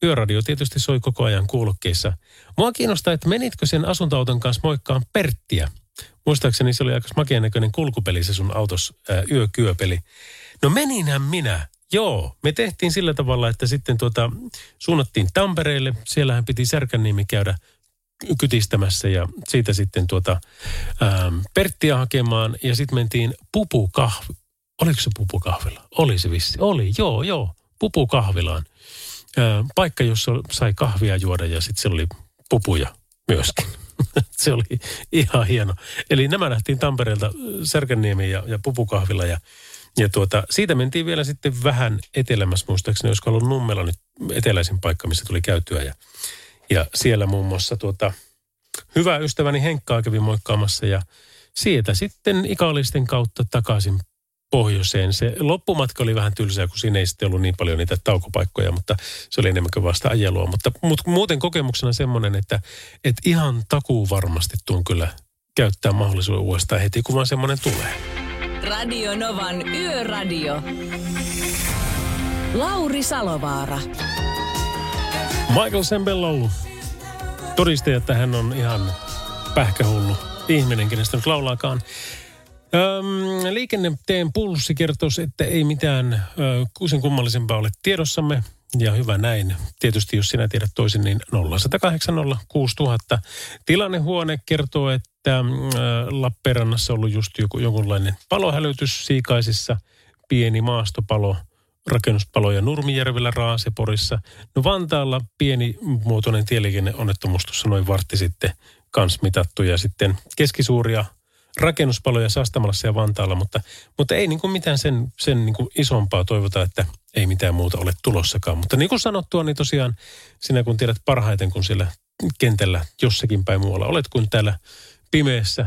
Yöradio tietysti soi koko ajan kuulokkeissa. Mua kiinnostaa, että menitkö sen asuntoauton kanssa moikkaan Perttiä? Muistaakseni se oli aika makean näköinen kulkupeli se sun autos, ää, yökyöpeli. No meninhän minä. Joo, me tehtiin sillä tavalla, että sitten tuota, suunnattiin Tampereelle. Siellähän piti Särkänniemi käydä kytistämässä ja siitä sitten tuota, ähm, Perttiä hakemaan ja sitten mentiin pupukahvi. Oliko se pupukahvila? Oli se vissi. Oli, joo, joo. Pupukahvilaan. Äh, paikka, jossa sai kahvia juoda ja sitten se oli pupuja myöskin. se oli ihan hieno. Eli nämä nähtiin Tampereelta Särkänniemi ja, ja pupukahvila ja ja tuota, siitä mentiin vielä sitten vähän etelämässä, muistaakseni olisiko ollut Nummela nyt eteläisin paikka, missä tuli käytyä. Ja ja siellä muun muassa tuota, hyvä ystäväni Henkkaa kävi moikkaamassa ja sieltä sitten ikallisten kautta takaisin pohjoiseen. Se loppumatka oli vähän tylsää, kun siinä ei sitten ollut niin paljon niitä taukopaikkoja, mutta se oli enemmän vasta ajelua. Mutta, mutta muuten kokemuksena semmoinen, että, että ihan takuu varmasti tuon kyllä käyttää mahdollisuuden uudestaan heti, kun vaan semmoinen tulee. Radio Novan Yöradio. Lauri Salovaara. Michael Sembello todisti, että hän on ihan pähkähullu ihminen, kenestä nyt laulaakaan. Öm, liikenneteen pulssi kertoo, että ei mitään ö, kuusen kummallisempaa ole tiedossamme. Ja hyvä näin. Tietysti jos sinä tiedät toisin, niin 0180 6000. Tilannehuone kertoo, että Lappeenrannassa on ollut just joku, jonkunlainen palohälytys Siikaisissa. Pieni maastopalo rakennuspaloja Nurmijärvellä, Raaseporissa. No Vantaalla pieni muotoinen tieliikenneonnettomuus tuossa noin vartti sitten kans mitattu ja sitten keskisuuria rakennuspaloja Sastamalassa ja Vantaalla, mutta, mutta ei niin kuin mitään sen, sen niin kuin isompaa toivota, että ei mitään muuta ole tulossakaan. Mutta niin kuin sanottua, niin tosiaan sinä kun tiedät parhaiten, kun siellä kentällä jossakin päin muualla olet kuin täällä pimeässä.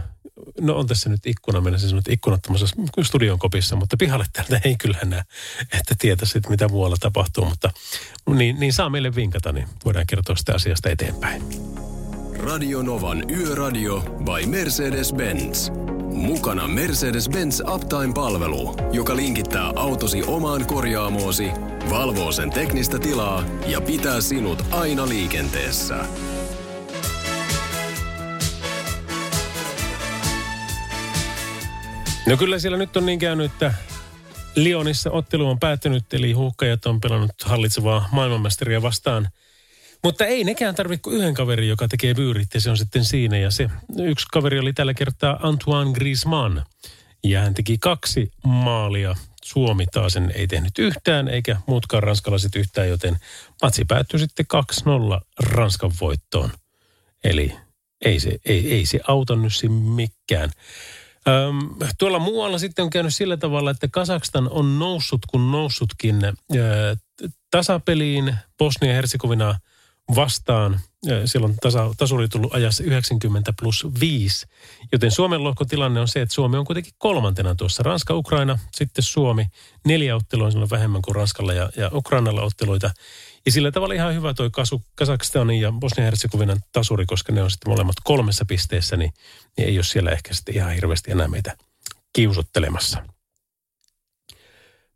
No on tässä nyt ikkuna, mennä siis ikkunattomassa studion kopissa, mutta pihalle täältä ei kyllä näe, että tietäisi, että mitä muualla tapahtuu. Mutta niin, niin saa meille vinkata, niin voidaan kertoa sitä asiasta eteenpäin. Radio Novan Yöradio by Mercedes-Benz. Mukana Mercedes-Benz Uptime-palvelu, joka linkittää autosi omaan korjaamoosi, valvoo sen teknistä tilaa ja pitää sinut aina liikenteessä. No kyllä siellä nyt on niin käynyt, että Lionissa ottelu on päättynyt, eli huuhkajat on pelannut hallitsevaa maailmanmestaria vastaan. Mutta ei nekään tarvitse kuin yhden kaverin, joka tekee byyrit ja se on sitten siinä. Ja se yksi kaveri oli tällä kertaa Antoine Griezmann. Ja hän teki kaksi maalia. Suomi taas sen ei tehnyt yhtään, eikä muutkaan ranskalaiset yhtään, joten matsi päättyi sitten 2-0 Ranskan voittoon. Eli ei se, ei, ei se auta nyt mikään. Öm, tuolla muualla sitten on käynyt sillä tavalla, että Kasakstan on noussut kun noussutkin ö, tasapeliin Bosnia-Herzegovina vastaan. Silloin tasa, tasuri tullut ajassa 90 plus 5. Joten Suomen lohkotilanne on se, että Suomi on kuitenkin kolmantena tuossa. Ranska, Ukraina, sitten Suomi. Neljä ottelua on silloin vähemmän kuin Ranskalla ja, ja Ukrainalla otteluita. Ja sillä tavalla ihan hyvä toi Kazakstanin ja Bosnia-Herzegovinan tasuri, koska ne on sitten molemmat kolmessa pisteessä, niin, niin ei ole siellä ehkä sitten ihan hirveästi enää meitä kiusottelemassa.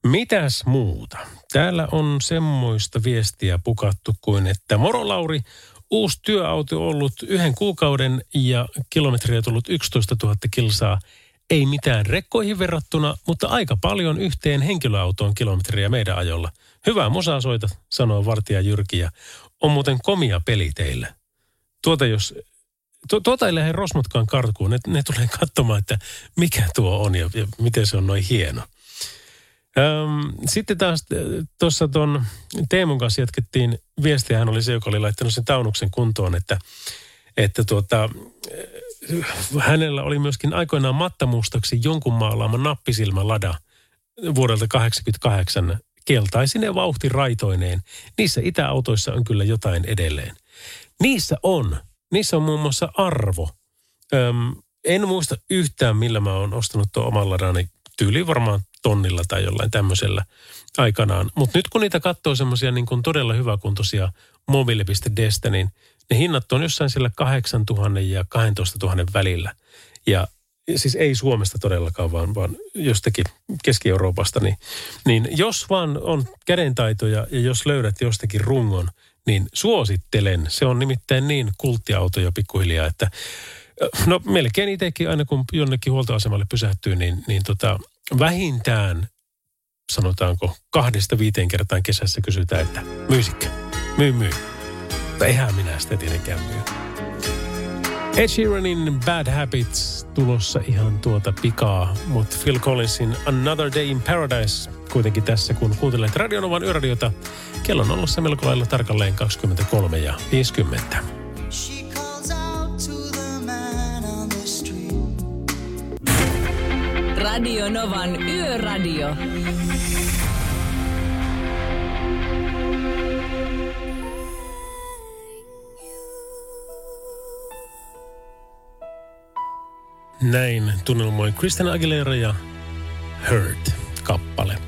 Mitäs muuta? Täällä on semmoista viestiä pukattu kuin, että Moro Lauri, uusi työauto ollut yhden kuukauden ja kilometriä tullut 11 000 kilsaa. Ei mitään rekkoihin verrattuna, mutta aika paljon yhteen henkilöautoon kilometriä meidän ajolla. Hyvää musaa soita, sanoo vartija Jyrki ja on muuten komia peli teillä. Tuota jos, tu, tuota ei lähde rosmotkaan karkuun, ne, ne tulee katsomaan, että mikä tuo on ja, ja miten se on noin hieno. Öm, sitten taas tuossa tuon Teemun kanssa jatkettiin viestiä, hän oli se, joka oli laittanut sen taunuksen kuntoon, että, että tuota, hänellä oli myöskin aikoinaan mattamustaksi jonkun maalaama nappisilmä lada vuodelta 88 keltaisine vauhtiraitoineen. Niissä itäautoissa on kyllä jotain edelleen. Niissä on. Niissä on muun muassa arvo. Öm, en muista yhtään, millä mä oon ostanut tuon oman ladani. Tyyli varmaan tonnilla tai jollain tämmöisellä aikanaan. Mutta nyt kun niitä katsoo semmoisia niin todella hyväkuntoisia mobile.destä, niin ne hinnat on jossain siellä 8000 ja 12 000 välillä. Ja siis ei Suomesta todellakaan, vaan, vaan jostakin Keski-Euroopasta, niin, niin jos vaan on kädentaito ja, jos löydät jostakin rungon, niin suosittelen. Se on nimittäin niin kulttiauto jo pikkuhiljaa, että no melkein itsekin aina kun jonnekin huoltoasemalle pysähtyy, niin, niin tota, vähintään sanotaanko kahdesta viiteen kertaan kesässä kysytään, että myysikö? Myy, myy. Mutta eihän minä sitä tietenkään myy. Ed Sheeranin Bad Habits tulossa ihan tuota pikaa, mutta Phil Collinsin Another Day in Paradise kuitenkin tässä, kun kuuntelet Radionovan yöradiota. Kello on ollut se melko lailla tarkalleen 23 ja 50. Radio Novan Yöradio. Näin tunnelmoi Kristen Aguilera ja Hurt-kappale.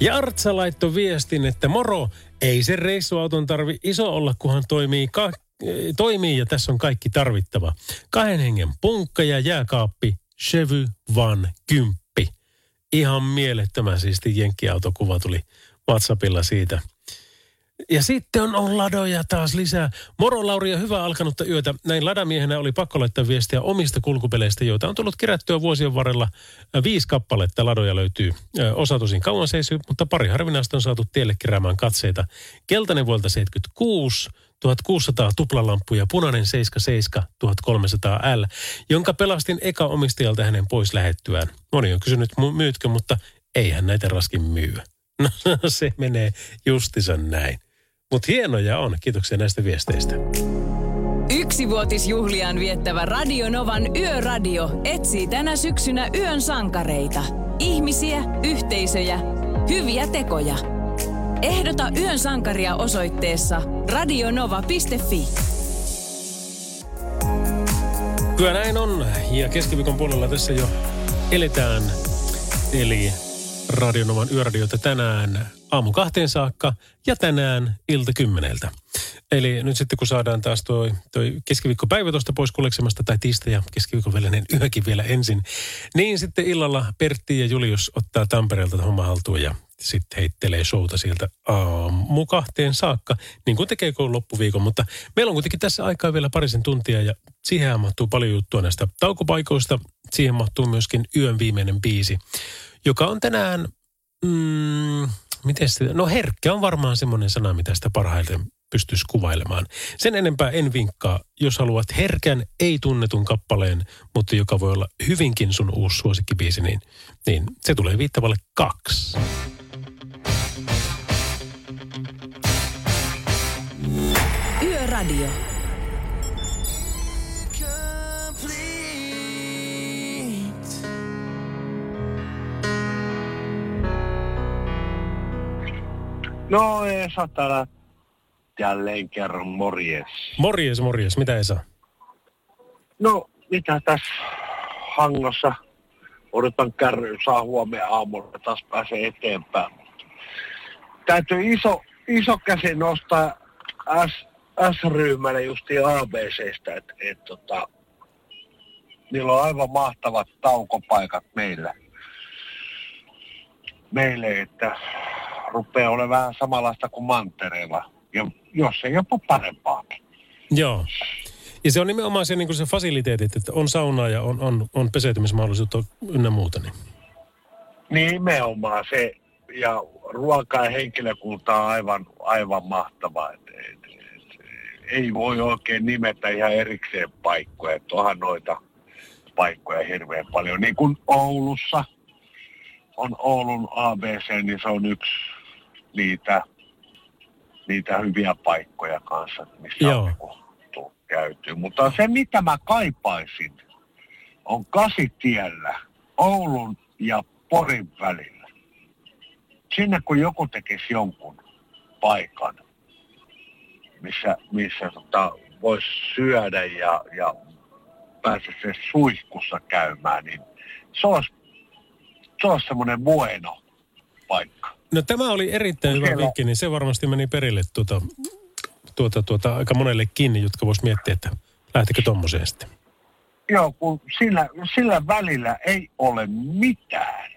Ja Artsa laittoi viestin, että moro, ei se reissuauton tarvi iso olla, kunhan toimii, ka- toimii ja tässä on kaikki tarvittava. Kahden hengen punkka ja jääkaappi, Chevy Van Kymppi. Ihan mielettömän siisti jenkkiautokuva tuli WhatsAppilla siitä – ja sitten on, on ladoja taas lisää. Moro Lauri ja hyvää alkanutta yötä. Näin ladamiehenä oli pakko laittaa viestiä omista kulkupeleistä, joita on tullut kerättyä vuosien varrella. Viisi kappaletta ladoja löytyy. Osa tosin kauan seisy, mutta pari harvinaista on saatu tielle keräämään katseita. Keltainen vuolta 76, 1600 tuplalamppu ja punainen 77 1300L, jonka pelastin eka omistajalta hänen pois lähettyään. Moni on kysynyt, myytkö, mutta eihän näitä raskin myy. No se menee justissa näin. Mutta hienoja on. Kiitoksia näistä viesteistä. Yksivuotisjuhliaan viettävä Radio Novan Yöradio etsii tänä syksynä yön sankareita. Ihmisiä, yhteisöjä, hyviä tekoja. Ehdota yön sankaria osoitteessa radionova.fi. Kyllä näin on. Ja keskiviikon puolella tässä jo eletään. Eli Radionovan yöradiota tänään aamu kahteen saakka ja tänään ilta kymmeneltä. Eli nyt sitten kun saadaan taas toi, toi keskiviikkopäivä tuosta pois kuleksemasta tai tiistai ja keskiviikon välinen yökin vielä ensin, niin sitten illalla Pertti ja Julius ottaa Tampereelta homma haltuun ja sitten heittelee showta sieltä aamu kahteen saakka, niin kuin tekee koulun loppuviikon. Mutta meillä on kuitenkin tässä aikaa vielä parisen tuntia ja siihen mahtuu paljon juttua näistä taukopaikoista. Siihen mahtuu myöskin yön viimeinen biisi, joka on tänään, mm, miten se, no herkkä on varmaan semmoinen sana, mitä sitä parhaiten pystyisi kuvailemaan. Sen enempää en vinkkaa, jos haluat herkän, ei tunnetun kappaleen, mutta joka voi olla hyvinkin sun uusi suosikkibiisi, niin, niin se tulee viittavalle kaksi. Yöradio. No Esa täällä jälleen kerran morjes. Morjes, morjes. Mitä Esa? No mitä tässä hangossa odotan kärryyn, saa huomenna aamulla taas pääsee eteenpäin. Täytyy iso, iso käsi nostaa S, S-ryhmälle justiin ABCstä, että et, tota, niillä on aivan mahtavat taukopaikat meillä. Meille, että rupeaa olemaan vähän samanlaista kuin mantereella. Ja jos ei jopa parempaakin. Joo. Ja se on nimenomaan se, niin se fasiliteetit, että on saunaa ja on, on, on peseytymismahdollisuutta ynnä muuta. Niin. Nimenomaan se, ja ruoka ja henkilökunta on aivan, aivan mahtavaa. Et, ei voi oikein nimetä ihan erikseen paikkoja, että onhan noita paikkoja hirveän paljon. Niin kuin Oulussa on Oulun ABC, niin se on yksi niitä, niitä hyviä paikkoja kanssa, missä Joo. on tu- käyty. Mutta se, mitä mä kaipaisin, on kasitiellä Oulun ja Porin välillä. Sinne kun joku tekisi jonkun paikan, missä, missä tota, voisi syödä ja, ja päästä se suihkussa käymään, niin se olisi, se olisi semmoinen bueno paikka. No tämä oli erittäin hyvä Siellä- vinkki, niin se varmasti meni perille tuota, tuota, tuota, aika monellekin, jotka vois miettiä, että lähtekö tommoseen sitten. Joo, kun sillä, sillä välillä ei ole mitään.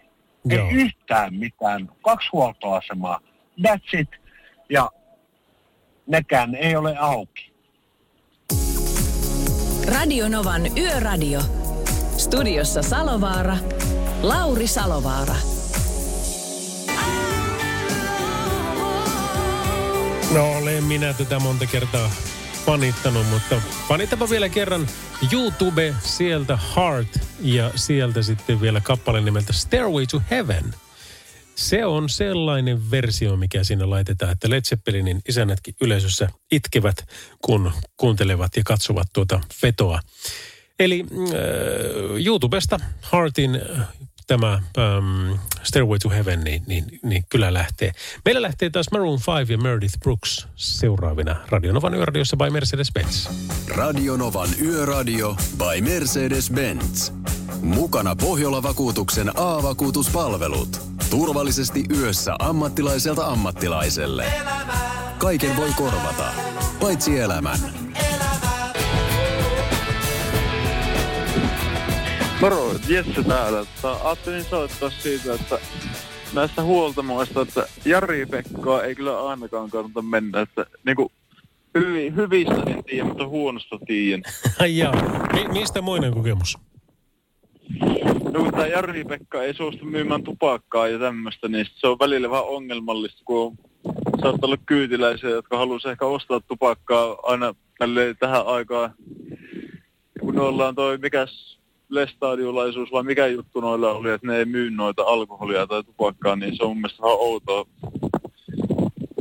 Joo. Ei yhtään mitään. Kaksi huoltoasemaa. That's it. Ja nekään ei ole auki. Radio Novan Yöradio. Studiossa Salovaara. Lauri Salovaara. No olen minä tätä monta kertaa fanittanut, mutta fanitapa vielä kerran YouTube, sieltä Heart ja sieltä sitten vielä kappale nimeltä Stairway to Heaven. Se on sellainen versio, mikä siinä laitetaan, että Led Zeppelinin isännätkin yleisössä itkevät, kun kuuntelevat ja katsovat tuota vetoa. Eli äh, YouTubesta Heartin äh, tämä ähm, Stairway to Heaven, niin, niin, niin kyllä lähtee. Meillä lähtee taas Maroon 5 ja Meredith Brooks seuraavina Radionovan yöradiossa by Mercedes-Benz. Radionovan Yöradio by Mercedes-Benz. Mukana Pohjola-vakuutuksen A-vakuutuspalvelut. Turvallisesti yössä ammattilaiselta ammattilaiselle. Kaiken voi korvata, paitsi elämän. Moro, Jesse täällä. Ajattelin soittaa siitä, että näistä huoltamoista, että Jari Pekkaa ei kyllä ainakaan kannata mennä. Että niinku hyvi, hyvistä en tiedä, mutta huonosta tiedän. Ai jaa. Mi- mistä muinen kokemus? No kun tää Jari Pekka ei suostu myymään tupakkaa ja tämmöistä, niin se on välillä vähän ongelmallista, kun on- saattaa olla kyytiläisiä, jotka haluaisi ehkä ostaa tupakkaa aina tälleen tähän aikaan. Ja kun ollaan toi, mikäs lestadiolaisuus vai mikä juttu noilla oli, että ne ei myy noita alkoholia tai tupakkaa, niin se on mun mielestä ihan outoa.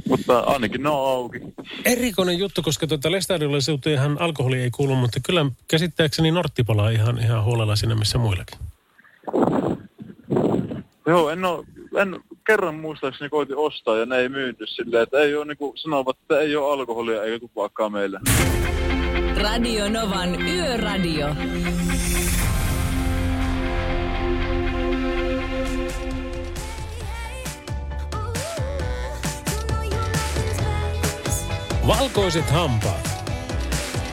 Mutta ainakin ne on auki. Erikoinen juttu, koska tuota lestadiolaisuuteenhan alkoholi ei kuulu, mutta kyllä käsittääkseni Nortti palaa ihan, ihan huolella siinä missä muillakin. Joo, en oo, en kerran muistaakseni koitin ostaa ja ne ei myyty silleen, että ei ole niinku sanovat, että ei ole alkoholia eikä tupakkaa meillä. Radio Novan Yöradio. Valkoiset hampaat.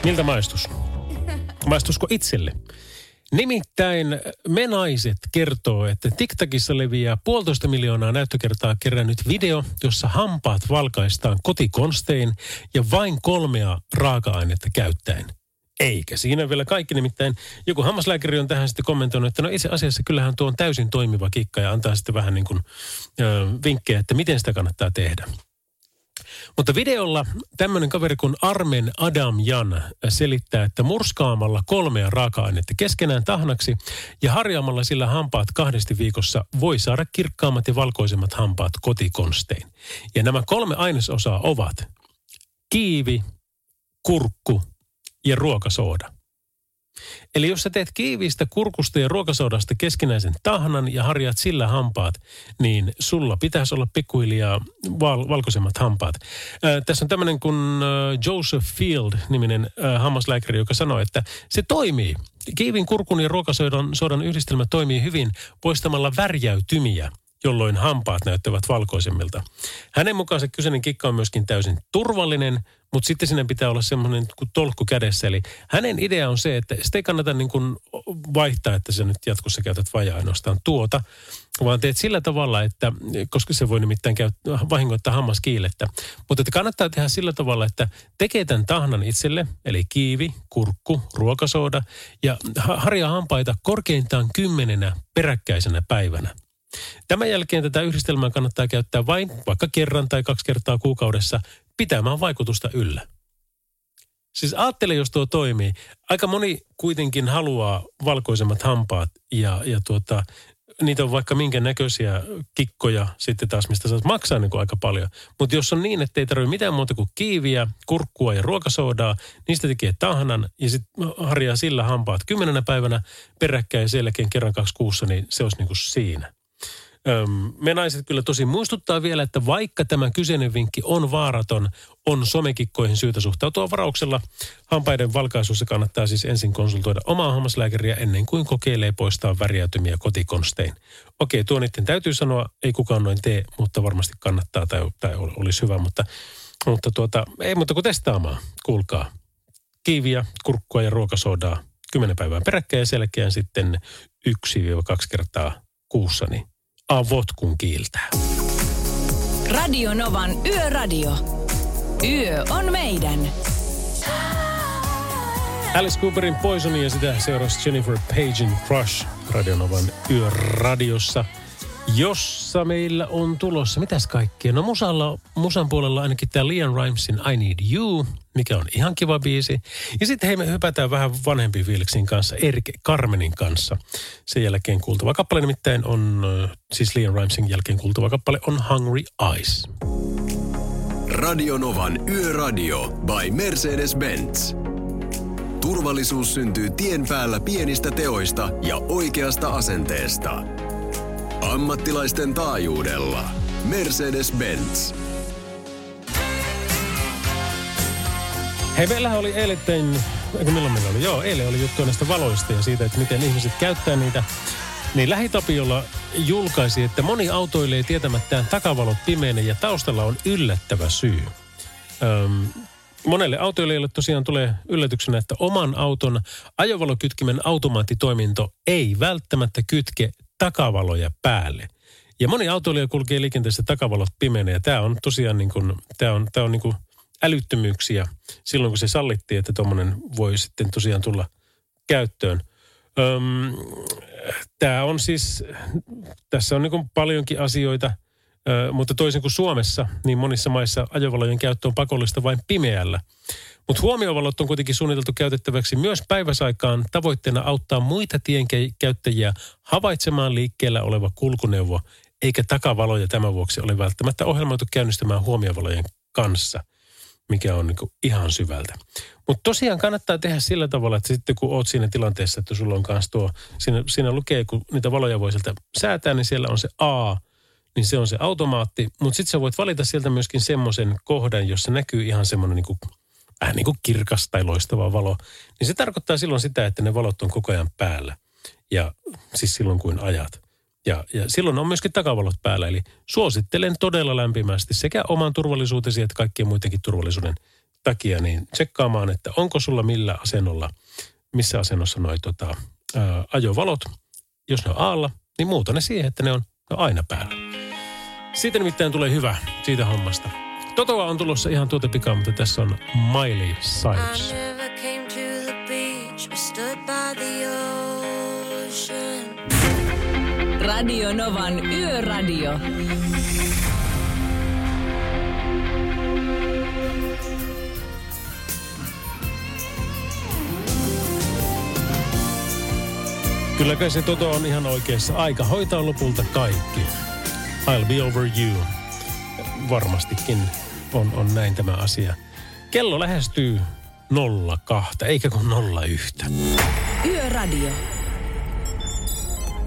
Miltä maistus? Maistusko itselle? Nimittäin me naiset kertoo, että TikTokissa leviää puolitoista miljoonaa näyttökertaa kerännyt video, jossa hampaat valkaistaan kotikonstein ja vain kolmea raaka-ainetta käyttäen. Eikä siinä vielä kaikki, nimittäin joku hammaslääkäri on tähän sitten kommentoinut, että no itse asiassa kyllähän tuo on täysin toimiva kikka ja antaa sitten vähän niin kuin ö, vinkkejä, että miten sitä kannattaa tehdä. Mutta videolla tämmöinen kaveri kuin Armen Adam Jan selittää, että murskaamalla kolmea raaka-ainetta keskenään tahnaksi ja harjaamalla sillä hampaat kahdesti viikossa voi saada kirkkaammat ja valkoisemmat hampaat kotikonstein. Ja nämä kolme ainesosaa ovat kiivi, kurkku ja ruokasooda. Eli jos sä teet kiiviistä kurkusta ja ruokasoodasta keskinäisen tahnan ja harjaat sillä hampaat, niin sulla pitäisi olla pikkuhiljaa val- valkoisemmat hampaat. Ää, tässä on tämmöinen kuin Joseph Field-niminen ää, hammaslääkäri, joka sanoi, että se toimii. Kiivin, kurkun ja ruokasodan sodan yhdistelmä toimii hyvin poistamalla värjäytymiä jolloin hampaat näyttävät valkoisemmilta. Hänen mukaan se kyseinen kikka on myöskin täysin turvallinen, mutta sitten sinne pitää olla semmoinen kuin tolkku kädessä. Eli hänen idea on se, että sitä ei kannata niin kuin vaihtaa, että sä nyt jatkossa käytät vajaa ainoastaan tuota, vaan teet sillä tavalla, että, koska se voi nimittäin käyttää, vahingoittaa hammaskiilettä, mutta että kannattaa tehdä sillä tavalla, että tekee tämän tahnan itselle, eli kiivi, kurkku, ruokasooda, ja harjaa hampaita korkeintaan kymmenenä peräkkäisenä päivänä. Tämän jälkeen tätä yhdistelmää kannattaa käyttää vain vaikka kerran tai kaksi kertaa kuukaudessa pitämään vaikutusta yllä. Siis ajattele, jos tuo toimii. Aika moni kuitenkin haluaa valkoisemmat hampaat ja, ja tuota, niitä on vaikka minkä näköisiä kikkoja sitten taas, mistä saat maksaa niin kuin aika paljon. Mutta jos on niin, että ei tarvitse mitään muuta kuin kiiviä, kurkkua ja ruokasoodaa, niistä tekee tahnan ja sitten harjaa sillä hampaat kymmenenä päivänä peräkkäin ja sen jälkeen kerran kaksi kuussa, niin se olisi niin kuin siinä. Öm, me naiset kyllä tosi muistuttaa vielä, että vaikka tämä kyseinen vinkki on vaaraton, on somekikkoihin syytä suhtautua varauksella. Hampaiden valkaisussa kannattaa siis ensin konsultoida omaa hammaslääkäriä ennen kuin kokeilee poistaa värjäytymiä kotikonstein. Okei, tuo niiden täytyy sanoa, ei kukaan noin tee, mutta varmasti kannattaa tai, tai olisi hyvä, mutta, mutta tuota, ei muuta kuin testaamaan, kuulkaa. Kiiviä, kurkkua ja ruokasoodaa 10 päivää peräkkäin ja selkeän sitten 1-2 kertaa kuussa, niin avot kun kiiltää. Radio Novan Yöradio. Yö on meidän. Alice Cooperin Poison ja sitä seurasi Jennifer Pagein Crush Radionovan yöradiossa, jossa meillä on tulossa, mitäs kaikkea? No musalla, musan puolella ainakin tämä Liam Rimesin I Need You, mikä on ihan kiva biisi. Ja sitten hei, me hypätään vähän vanhempi fiiliksin kanssa, Erik Carmenin kanssa. Sen jälkeen kuultava kappale nimittäin on, äh, siis Liam Rimesin jälkeen kuultava kappale on Hungry Eyes. Radionovan Yöradio by Mercedes-Benz. Turvallisuus syntyy tien päällä pienistä teoista ja oikeasta asenteesta. Ammattilaisten taajuudella. Mercedes-Benz. Hei, meillähän oli eilettäin, eikö milloin meillä oli? Joo, eilen oli juttu näistä valoista ja siitä, että miten ihmiset käyttää niitä. Niin Lähitapiolla julkaisi, että moni autoilee tietämättään takavalot pimeänä ja taustalla on yllättävä syy. Öm, monelle autoilijalle tosiaan tulee yllätyksenä, että oman auton ajovalokytkimen automaattitoiminto ei välttämättä kytke takavaloja päälle. Ja moni autoilija kulkee liikenteessä takavalot pimeänä ja tämä on tosiaan niin kuin, tämä on, tämä on niin kuin älyttömyyksiä silloin, kun se sallittiin, että tuommoinen voi sitten tosiaan tulla käyttöön. Öm, tämä on siis, tässä on niin paljonkin asioita, ö, mutta toisin kuin Suomessa, niin monissa maissa ajovalojen käyttö on pakollista vain pimeällä. Mutta huomiovalot on kuitenkin suunniteltu käytettäväksi myös päiväsaikaan tavoitteena auttaa muita tienkäyttäjiä havaitsemaan liikkeellä oleva kulkuneuvo, eikä takavaloja tämän vuoksi ole välttämättä ohjelmoitu käynnistämään huomiovalojen kanssa, mikä on niin ihan syvältä. Mutta tosiaan kannattaa tehdä sillä tavalla, että sitten kun oot siinä tilanteessa, että sulla on kanssa tuo, siinä, siinä lukee, kun niitä valoja voi sieltä säätää, niin siellä on se A, niin se on se automaatti. Mutta sitten sä voit valita sieltä myöskin semmoisen kohdan, jossa näkyy ihan semmoinen niin kuin, vähän niin kuin kirkas tai loistava valo. Niin se tarkoittaa silloin sitä, että ne valot on koko ajan päällä. Ja siis silloin kuin ajat. Ja, ja silloin on myöskin takavalot päällä. Eli suosittelen todella lämpimästi sekä oman turvallisuutesi että kaikkien muidenkin turvallisuuden takia niin tsekkaamaan, että onko sulla millä asennolla, missä asennossa noi tota, ää, ajovalot. Jos ne on aalla, niin muuta ne siihen, että ne on, ne on aina päällä. Siitä nimittäin tulee hyvä siitä hommasta. Totoa on tulossa ihan tuota pikaa, mutta tässä on Miley Cyrus. Radio Novan Yöradio. Kyllä kai se Toto on ihan oikeassa. Aika hoitaa lopulta kaikki. I'll be over you. Varmastikin on, on näin tämä asia. Kello lähestyy 02, eikä kun 01. Yöradio.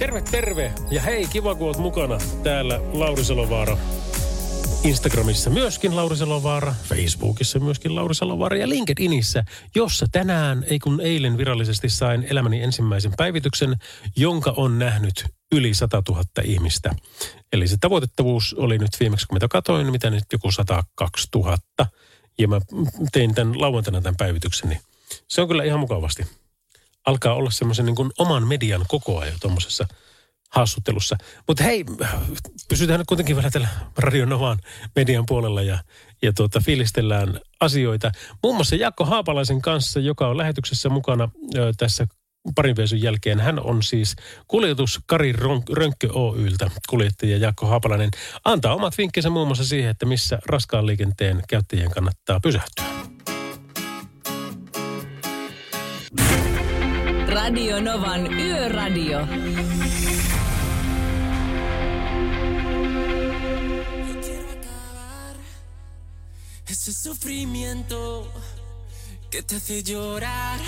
Terve, terve. Ja hei, kiva kun oot mukana täällä Lauri Salovaara. Instagramissa myöskin Lauri Salovaara, Facebookissa myöskin Lauri Salovaara ja LinkedInissä, jossa tänään, ei kun eilen virallisesti sain elämäni ensimmäisen päivityksen, jonka on nähnyt yli 100 000 ihmistä. Eli se tavoitettavuus oli nyt viimeksi, kun mitä katoin, mitä nyt joku 102 000. Ja mä tein tämän lauantaina tämän päivityksen, niin se on kyllä ihan mukavasti. Alkaa olla semmoisen niin kuin oman median koko ajan tuommoisessa hassuttelussa. Mutta hei, pysytään nyt kuitenkin vielä tällä Radionovan median puolella ja, ja tuota, fiilistellään asioita. Muun muassa Jaakko Haapalaisen kanssa, joka on lähetyksessä mukana ö, tässä parinveisun jälkeen. Hän on siis kuljetus Kari Rönkkö Oyltä, kuljettaja Jaakko Haapalainen. Antaa omat vinkkinsä muun muassa siihen, että missä raskaan liikenteen käyttäjien kannattaa pysähtyä. Radio Novan Yöradio. Ese sufrimiento que te hace llorar.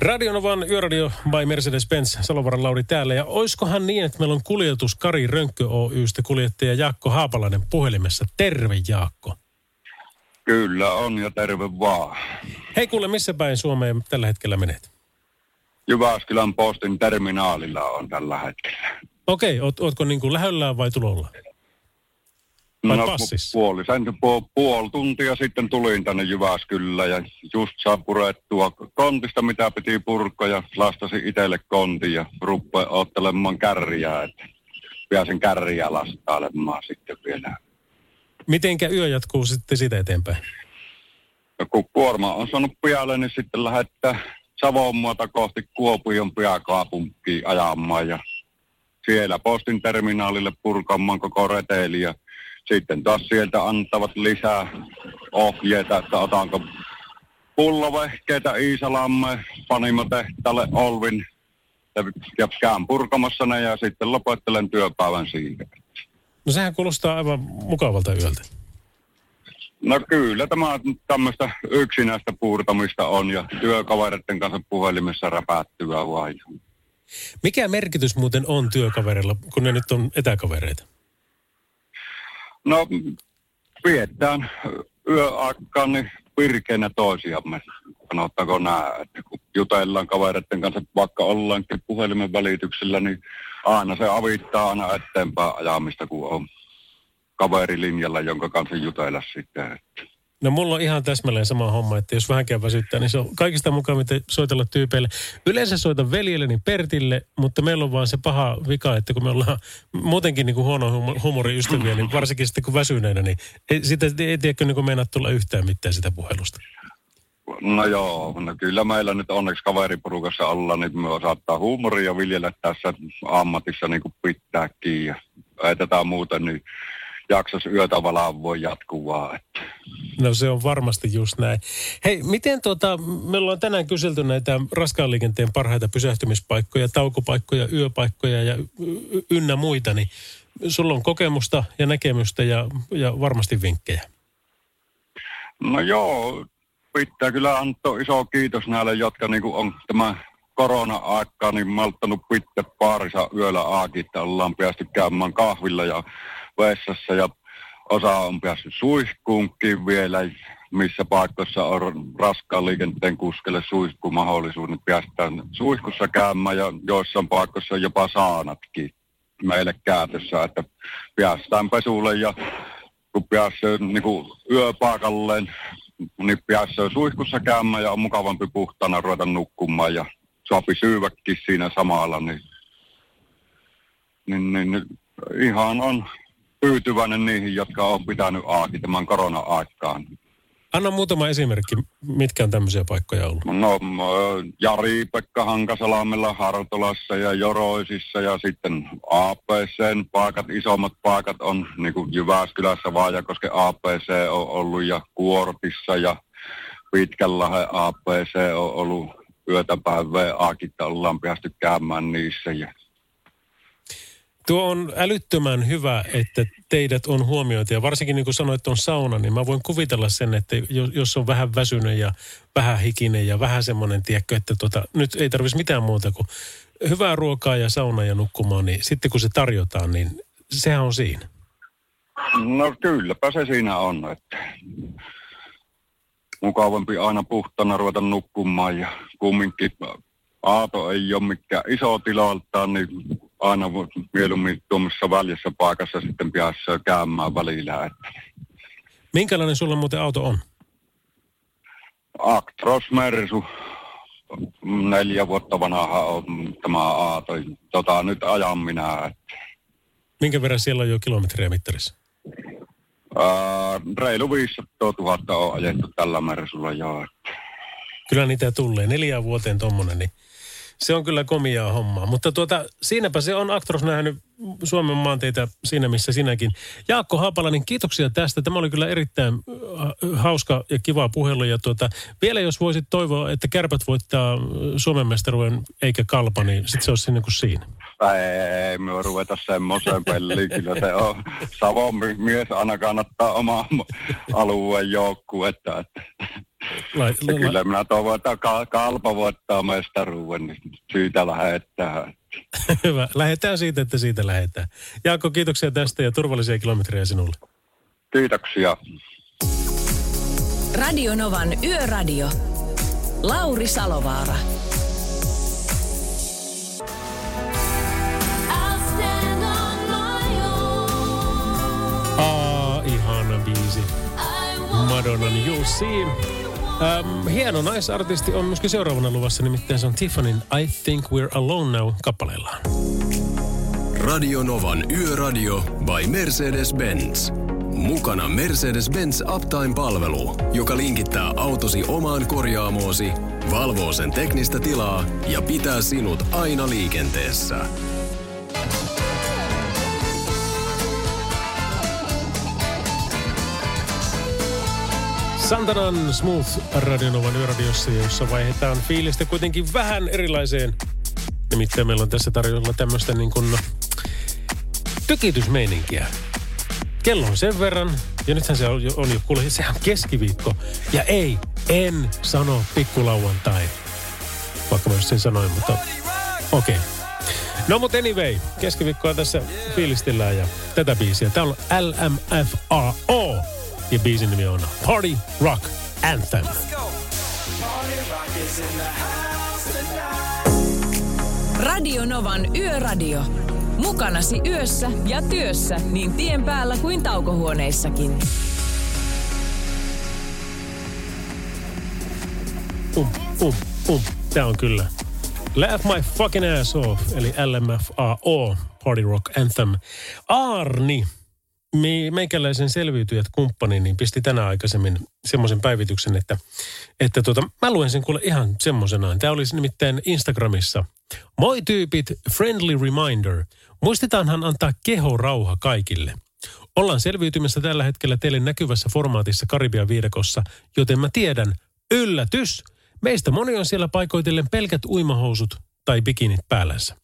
Radionovan Yöradio by Mercedes-Benz, Salovaran Lauri täällä. Ja oiskohan niin, että meillä on kuljetus Kari Rönkkö Oystä kuljettaja Jaakko Haapalainen puhelimessa. Terve Jaakko. Kyllä on ja terve vaan. Hei kuule, missä päin Suomeen tällä hetkellä menet? Jyväskylän postin terminaalilla on tällä hetkellä. Okei, oot, ootko niin kuin lähellään vai tulolla? Vai no, passissa? Puoli, sen, puoli, puoli tuntia sitten tulin tänne Jyväskylään ja just saa purettua kontista, mitä piti purkkoa ja lastasin itselle kontin ja ruppe ottelemaan kärriä, että pääsin kärriä lastailemaan sitten vielä. Mitenkä yö jatkuu sitten siitä eteenpäin? Ja kun kuorma on saanut pialle, niin sitten lähettää Savonmuota kohti Kuopion pääkaupunkiin ajamaan ja siellä postin terminaalille purkamaan koko reteli ja sitten taas sieltä antavat lisää ohjeita, että otanko pullovehkeitä Iisalamme, Panimotehtaalle Olvin ja, ja käyn purkamassa ne ja sitten lopettelen työpäivän siihen. No sehän kuulostaa aivan mukavalta yöltä. No kyllä, tämä tämmöistä yksinäistä puurtamista on ja työkavereiden kanssa puhelimessa räpättyä vaan. Mikä merkitys muuten on työkaverilla, kun ne nyt on etäkavereita? No, pidetään yöaikaan niin virkeänä toisiamme, sanottaako nämä, että kun jutellaan kavereiden kanssa, vaikka ollaankin puhelimen välityksellä, niin aina se avittaa aina eteenpäin ajamista, kun on kaverilinjalla, jonka kanssa jutella sitten. No mulla on ihan täsmälleen sama homma, että jos vähänkään väsyttää, niin se on kaikista mukavinta soitella tyypeille. Yleensä soitan veljelleni Pertille, mutta meillä on vaan se paha vika, että kun me ollaan muutenkin niin kuin huono humoriystäviä, niin varsinkin sitten kun väsyneenä, niin ei, sitä ei tiedä niin meinaa tulla yhtään mitään sitä puhelusta. No joo, no kyllä meillä nyt onneksi kaveriporukassa ollaan, niin me saattaa huumoria viljellä tässä ammatissa niin kuin pitääkin ja ei tätä muuta, niin jaksas yötä valavoa jatkuvaa. Että. No se on varmasti just näin. Hei, miten tuota, me ollaan tänään kyselty näitä raskaan liikenteen parhaita pysähtymispaikkoja, taukopaikkoja, yöpaikkoja ja ynnä muita, niin sulla on kokemusta ja näkemystä ja, ja varmasti vinkkejä. No joo, pitää kyllä antaa iso kiitos näille, jotka niin on tämä korona-aikaa niin malttanut pitää paarissa yöllä aakin, että ollaan päästy käymään kahvilla ja vessassa ja osa on päässyt suihkuunkin vielä, missä paikoissa on raskaan liikenteen kuskelle suihkumahdollisuus, niin päästään suihkussa käymään ja joissain paikoissa jopa saanatkin meille käytössä, että päästään pesulle ja kun pääsee niin yöpaikalleen, niin pääsee suihkussa käymään ja on mukavampi puhtana ruveta nukkumaan ja saapi syyväkin siinä samalla, niin, niin, niin, niin ihan on tyytyväinen niihin, jotka on pitänyt aaki tämän korona-aikaan. Anna muutama esimerkki, mitkä on tämmöisiä paikkoja ollut? No Jari-Pekka Hankasalamella, Hartolassa ja Joroisissa ja sitten APCn paikat, isommat paikat on niin kuin Jyväskylässä, Vaajakosken APC on ollut ja Kuortissa ja Pitkänlahden APC on ollut yötä päivää Aakitta ollaan päästy käymään niissä ja Tuo on älyttömän hyvä, että teidät on huomioitu. Ja varsinkin niin kuin sanoit, on sauna, niin mä voin kuvitella sen, että jos on vähän väsynyt ja vähän hikinen ja vähän semmoinen, tiedätkö, että tota, nyt ei tarvitsisi mitään muuta kuin hyvää ruokaa ja sauna ja nukkumaan, niin sitten kun se tarjotaan, niin sehän on siinä. No kylläpä se siinä on, että mukavampi aina puhtana ruveta nukkumaan ja kumminkin Aato ei ole mikään iso tilaltaan, niin aina mieluummin tuommoisessa väljessä paikassa sitten päässä käymään välillä. Että. Minkälainen sulla muuten auto on? Actros Mersu. Neljä vuotta vanha on tämä Aato. Tota, nyt ajan minä. Että. Minkä verran siellä on jo kilometriä mittarissa? Ää, reilu 500 000 on ajettu tällä Mersulla joo. Kyllä niitä tulee. Neljään vuoteen tommonen, niin se on kyllä komiaa hommaa. Mutta tuota, siinäpä se on Actros nähnyt Suomen maanteita siinä, missä sinäkin. Jaakko Haapalainen, kiitoksia tästä. Tämä oli kyllä erittäin äh, hauska ja kiva puhelu. Ja tuota, vielä jos voisit toivoa, että kärpät voittaa Suomen mestaruuden eikä kalpa, niin sitten se olisi niin kuin siinä. Ei me ruveta semmoiseen peliin. Kyllä se on Savon mies aina kannattaa omaa alueen joukkuetta. Että. Lai, la, kyllä minä toivon, että kalpa voittaa mestaruuden, niin syytä lähettää. Hyvä. Lähetään siitä, että siitä lähetään. Jaakko, kiitoksia tästä ja turvallisia kilometrejä sinulle. Kiitoksia. Radio Novan Yöradio. Lauri Salovaara. Aa, ihana biisi. Madonnan Jussi. Ähm, hieno naisartisti on myöskin seuraavana luvassa, nimittäin se on Tiffanin I Think We're Alone Now kappaleellaan. Radio Novan Yöradio by Mercedes-Benz. Mukana Mercedes-Benz Uptime-palvelu, joka linkittää autosi omaan korjaamoosi, valvoo sen teknistä tilaa ja pitää sinut aina liikenteessä. Santanan Smooth Radionovan yöradiossa, jossa vaihdetaan fiilistä kuitenkin vähän erilaiseen. Nimittäin meillä on tässä tarjolla tämmöistä niin kuin tykitysmeininkiä. Kello on sen verran, ja nythän se on jo, on jo kuule, sehän on keskiviikko. Ja ei, en sano pikkulauantai. Vaikka mä just sen sanoin, mutta okei. Okay. No mutta anyway, keskiviikkoa tässä fiilistellään ja tätä biisiä. Tää on LMFAO ja biisin nimi on Party Rock Anthem. Radio Novan Yöradio. Mukanasi yössä ja työssä niin tien päällä kuin taukohuoneissakin. Um, um, um. Tää on kyllä. Laugh my fucking ass off, eli LMFAO, Party Rock Anthem. Arni meikäläisen selviytyjät kumppani niin pisti tänä aikaisemmin semmoisen päivityksen, että, että tota, mä luen sen kuule ihan semmoisenaan. Tämä olisi nimittäin Instagramissa. Moi tyypit, friendly reminder. Muistetaanhan antaa keho rauha kaikille. Ollaan selviytymässä tällä hetkellä teille näkyvässä formaatissa Karibian viidakossa, joten mä tiedän, yllätys, meistä moni on siellä paikoitellen pelkät uimahousut tai bikinit päällänsä.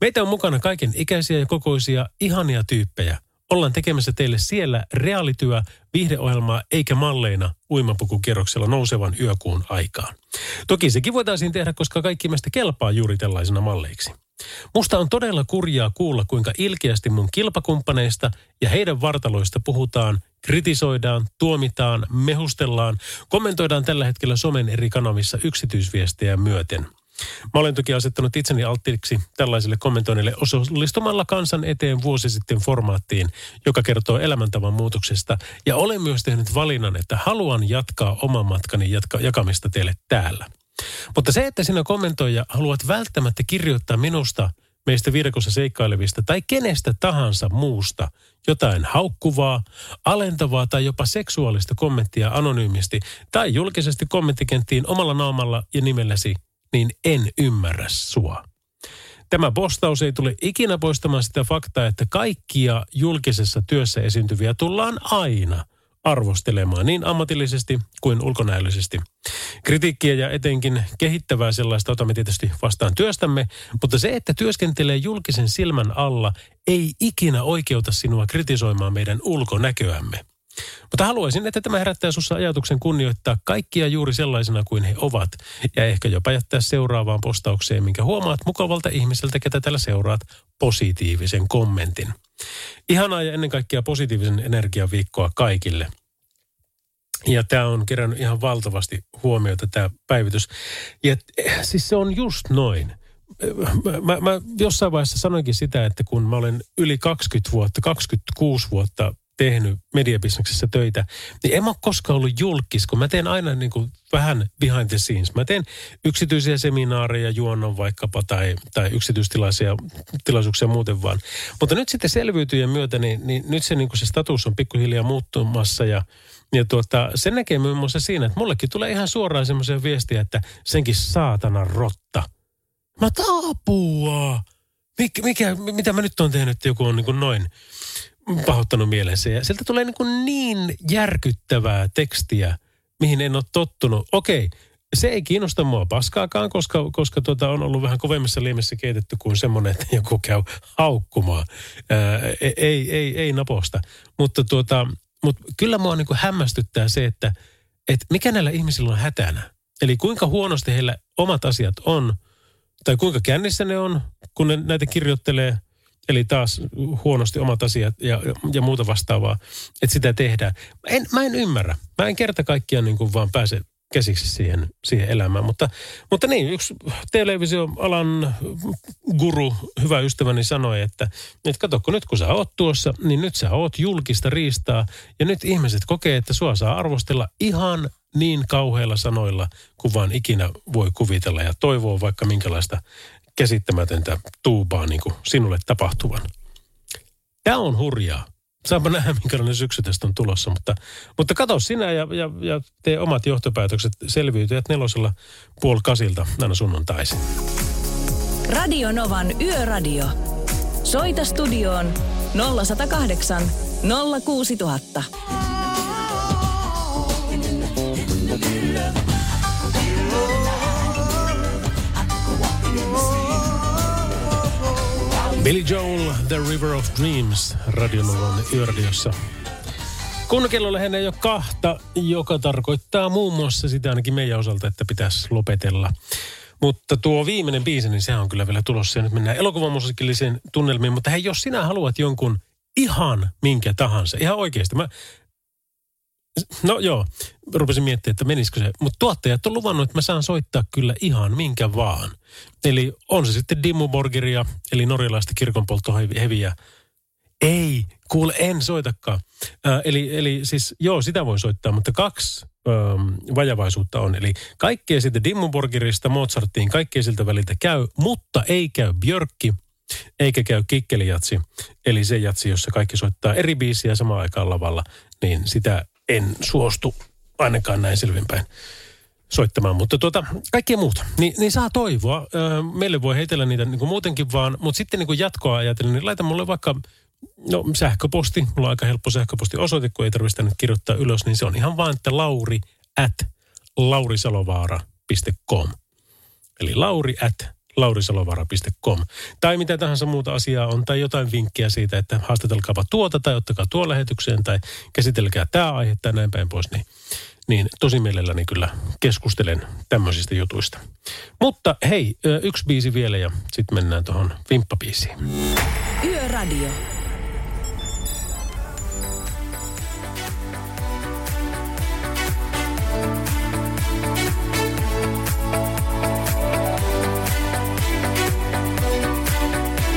Meitä on mukana kaiken ikäisiä ja kokoisia ihania tyyppejä. Ollaan tekemässä teille siellä reaalityö, viihdeohjelmaa eikä malleina uimapukukierroksella nousevan yökuun aikaan. Toki sekin voitaisiin tehdä, koska kaikki meistä kelpaa juuri tällaisena malleiksi. Musta on todella kurjaa kuulla, kuinka ilkeästi mun kilpakumppaneista ja heidän vartaloista puhutaan, kritisoidaan, tuomitaan, mehustellaan, kommentoidaan tällä hetkellä somen eri kanavissa yksityisviestejä myöten. Mä olen toki asettanut itseni alttiiksi tällaisille kommentoinnille osallistumalla kansan eteen vuosi sitten formaattiin, joka kertoo elämäntavan muutoksesta. Ja olen myös tehnyt valinnan, että haluan jatkaa oman matkani jatka- jakamista teille täällä. Mutta se, että sinä kommentoija haluat välttämättä kirjoittaa minusta, meistä viidakossa seikkailevista tai kenestä tahansa muusta jotain haukkuvaa, alentavaa tai jopa seksuaalista kommenttia anonyymisti tai julkisesti kommenttikenttiin omalla naamalla ja nimelläsi, niin en ymmärrä sua. Tämä postaus ei tule ikinä poistamaan sitä faktaa, että kaikkia julkisessa työssä esiintyviä tullaan aina – arvostelemaan niin ammatillisesti kuin ulkonäöllisesti. Kritiikkiä ja etenkin kehittävää sellaista otamme tietysti vastaan työstämme, mutta se, että työskentelee julkisen silmän alla, ei ikinä oikeuta sinua kritisoimaan meidän ulkonäköämme. Mutta haluaisin, että tämä herättää sinussa ajatuksen kunnioittaa kaikkia juuri sellaisena kuin he ovat. Ja ehkä jopa jättää seuraavaan postaukseen, minkä huomaat mukavalta ihmiseltä, ketä tällä seuraat, positiivisen kommentin. Ihanaa ja ennen kaikkea positiivisen energian viikkoa kaikille. Ja tämä on kerännyt ihan valtavasti huomiota tämä päivitys. Ja siis se on just noin. Mä, mä jossain vaiheessa sanoinkin sitä, että kun mä olen yli 20 vuotta, 26 vuotta tehnyt mediabisneksessä töitä, niin en mä ole koskaan ollut julkis, kun mä teen aina niin kuin vähän behind the scenes. Mä teen yksityisiä seminaareja, juonnon vaikkapa tai, tai yksityistilaisia tilaisuuksia muuten vaan. Mutta nyt sitten selviytyjen myötä, niin, niin nyt se, niin kuin se status on pikkuhiljaa muuttumassa ja ja tuota, se näkee muun muassa siinä, että mullekin tulee ihan suoraan semmoisia viestiä, että senkin saatana rotta. Mä apua. Mik, mikä, mitä mä nyt on tehnyt, että joku on niin kuin noin pahoittanut mielensä. Ja sieltä tulee niin, kuin niin järkyttävää tekstiä, mihin en ole tottunut. Okei, se ei kiinnosta mua paskaakaan, koska, koska tuota, on ollut vähän kovemmassa liemessä keitetty kuin semmoinen, että joku käy haukkumaan. Ää, e, ei, ei, ei naposta. Mutta, tuota, mutta kyllä mua niin kuin hämmästyttää se, että, että mikä näillä ihmisillä on hätänä. Eli kuinka huonosti heillä omat asiat on, tai kuinka kännissä ne on, kun ne näitä kirjoittelee – Eli taas huonosti omat asiat ja, ja muuta vastaavaa, että sitä tehdään. En, mä en ymmärrä. Mä en kerta kaikkiaan niin kuin vaan pääse käsiksi siihen, siihen elämään. Mutta, mutta niin, yksi televisioalan guru, hyvä ystäväni sanoi, että, että kato, kun nyt kun sä oot tuossa, niin nyt sä oot julkista riistaa. Ja nyt ihmiset kokee, että sua saa arvostella ihan niin kauheilla sanoilla, kuin vaan ikinä voi kuvitella ja toivoo vaikka minkälaista käsittämätöntä tuubaa niin kuin sinulle tapahtuvan. Tämä on hurjaa. Saanpa nähdä, minkälainen syksy tästä on tulossa, mutta, mutta katso sinä ja, ja, ja tee omat johtopäätökset selviytyjät nelosella puoli kasilta aina sunnuntaisin. Radio Novan Yöradio. Soita studioon 0108 06000. Billy Joel, The River of Dreams, Radionovan yöradiossa. Kun kello lähenee jo kahta, joka tarkoittaa muun muassa sitä ainakin meidän osalta, että pitäisi lopetella. Mutta tuo viimeinen biisi, niin se on kyllä vielä tulossa. Ja nyt mennään elokuvamusiikilliseen tunnelmiin. Mutta hei, jos sinä haluat jonkun ihan minkä tahansa, ihan oikeasti. Mä No joo, rupesin miettimään, että menisikö se. Mutta tuottajat on luvannut, että mä saan soittaa kyllä ihan minkä vaan. Eli on se sitten Dimmu Borgeria, eli norjalaista kirkonpolttoheviä. Ei, kuule, en soitakaan. Äh, eli, eli siis, joo, sitä voi soittaa, mutta kaksi ähm, vajavaisuutta on. Eli kaikkea siitä Dimmu Borgerista Mozarttiin, kaikkea siltä väliltä käy, mutta ei käy Björkki, eikä käy kikkelijatsi. Eli se jatsi, jossa kaikki soittaa eri biisiä samaan aikaan lavalla, niin sitä en suostu ainakaan näin selvinpäin soittamaan. Mutta tuota, kaikkea muuta. Ni, niin saa toivoa. Meille voi heitellä niitä niin kuin muutenkin vaan, mutta sitten niin kuin jatkoa ajatellen, niin laita mulle vaikka No sähköposti, mulla on aika helppo sähköpostiosoite, kun ei tarvitse nyt kirjoittaa ylös, niin se on ihan vaan, että lauri at laurisalovaara.com. Eli lauri at laurisalovara.com. Tai mitä tahansa muuta asiaa on, tai jotain vinkkiä siitä, että haastatelkaapa tuota, tai ottakaa tuo lähetykseen, tai käsitelkää tämä aihe, tai näin päin pois, niin, niin tosi mielelläni kyllä keskustelen tämmöisistä jutuista. Mutta hei, yksi biisi vielä, ja sitten mennään tuohon vimppabiisiin. Yöradio.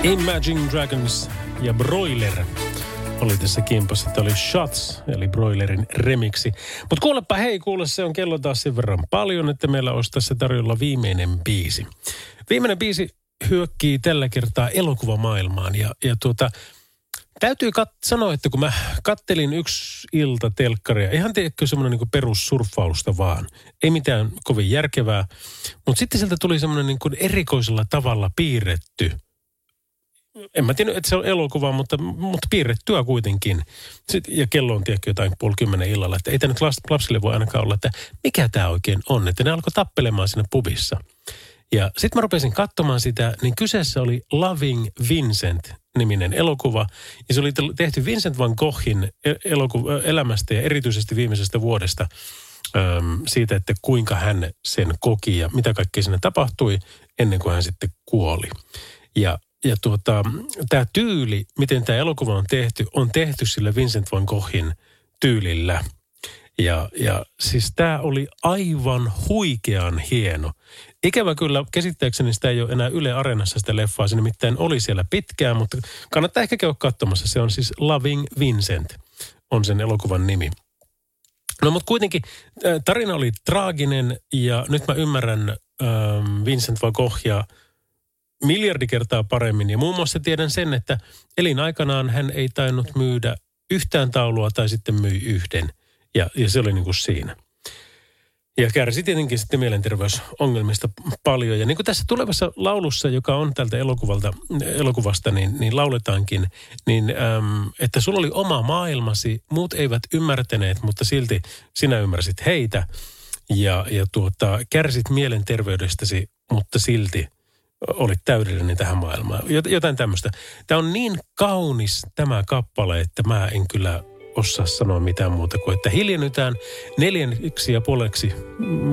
Imagine Dragons ja Broiler oli tässä kimpassa. Tämä oli Shots, eli Broilerin remiksi. Mutta kuulepa, hei, kuule, se on kello taas sen verran paljon, että meillä olisi tässä tarjolla viimeinen biisi. Viimeinen biisi hyökkii tällä kertaa elokuvamaailmaan ja, ja tuota, täytyy kat- sanoa, että kun mä kattelin yksi ilta telkkaria, ihan tiedätkö semmoinen niin perussurffausta vaan. Ei mitään kovin järkevää, mutta sitten sieltä tuli semmoinen niin erikoisella tavalla piirretty – en mä tiedä, että se on elokuva, mutta, mutta piirrettyä kuitenkin. Sitten, ja kello on tiedätkö jotain puoli kymmenen illalla, että ei tämä nyt lapsille voi ainakaan olla, että mikä tämä oikein on. Että ne alkoi tappelemaan siinä pubissa. Ja sitten mä rupesin katsomaan sitä, niin kyseessä oli Loving Vincent-niminen elokuva. Ja se oli tehty Vincent van Goghin e-, elämästä ja erityisesti viimeisestä vuodesta äm, siitä, että kuinka hän sen koki ja mitä kaikkea sinne tapahtui ennen kuin hän sitten kuoli. Ja ja tuota, tämä tyyli, miten tämä elokuva on tehty, on tehty sillä Vincent van Goghin tyylillä. Ja, ja siis tämä oli aivan huikean hieno. Ikävä kyllä, käsittääkseni sitä ei ole enää Yle Areenassa sitä leffaa, se nimittäin oli siellä pitkään, mutta kannattaa ehkä käydä katsomassa. Se on siis Loving Vincent, on sen elokuvan nimi. No mutta kuitenkin tarina oli traaginen ja nyt mä ymmärrän ähm, Vincent van Goghia – miljardi kertaa paremmin. Ja muun muassa tiedän sen, että elinaikanaan hän ei tainnut myydä yhtään taulua tai sitten myi yhden. Ja, ja se oli niin kuin siinä. Ja kärsi tietenkin sitten mielenterveysongelmista paljon. Ja niin kuin tässä tulevassa laulussa, joka on tältä elokuvalta, elokuvasta, niin, niin lauletaankin, niin äm, että sulla oli oma maailmasi, muut eivät ymmärtäneet, mutta silti sinä ymmärsit heitä. Ja, ja tuota, kärsit mielenterveydestäsi, mutta silti – olit täydellinen tähän maailmaan. Jotain tämmöistä. Tämä on niin kaunis tämä kappale, että mä en kyllä osaa sanoa mitään muuta kuin, että hiljennytään neljänneksi ja puoleksi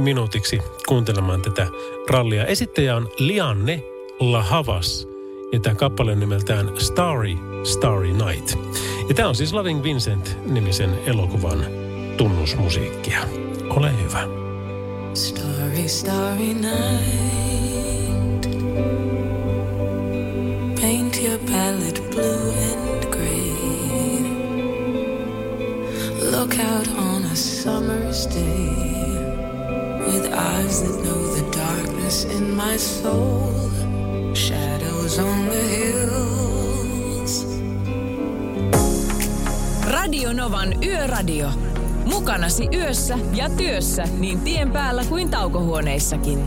minuutiksi kuuntelemaan tätä rallia. Esittäjä on Lianne Lahavas ja tämä kappale on nimeltään Starry, Starry Night. Ja tämä on siis Loving Vincent-nimisen elokuvan tunnusmusiikkia. Ole hyvä. Starry, starry night yössä ja työssä niin tien päällä kuin taukohuoneissakin.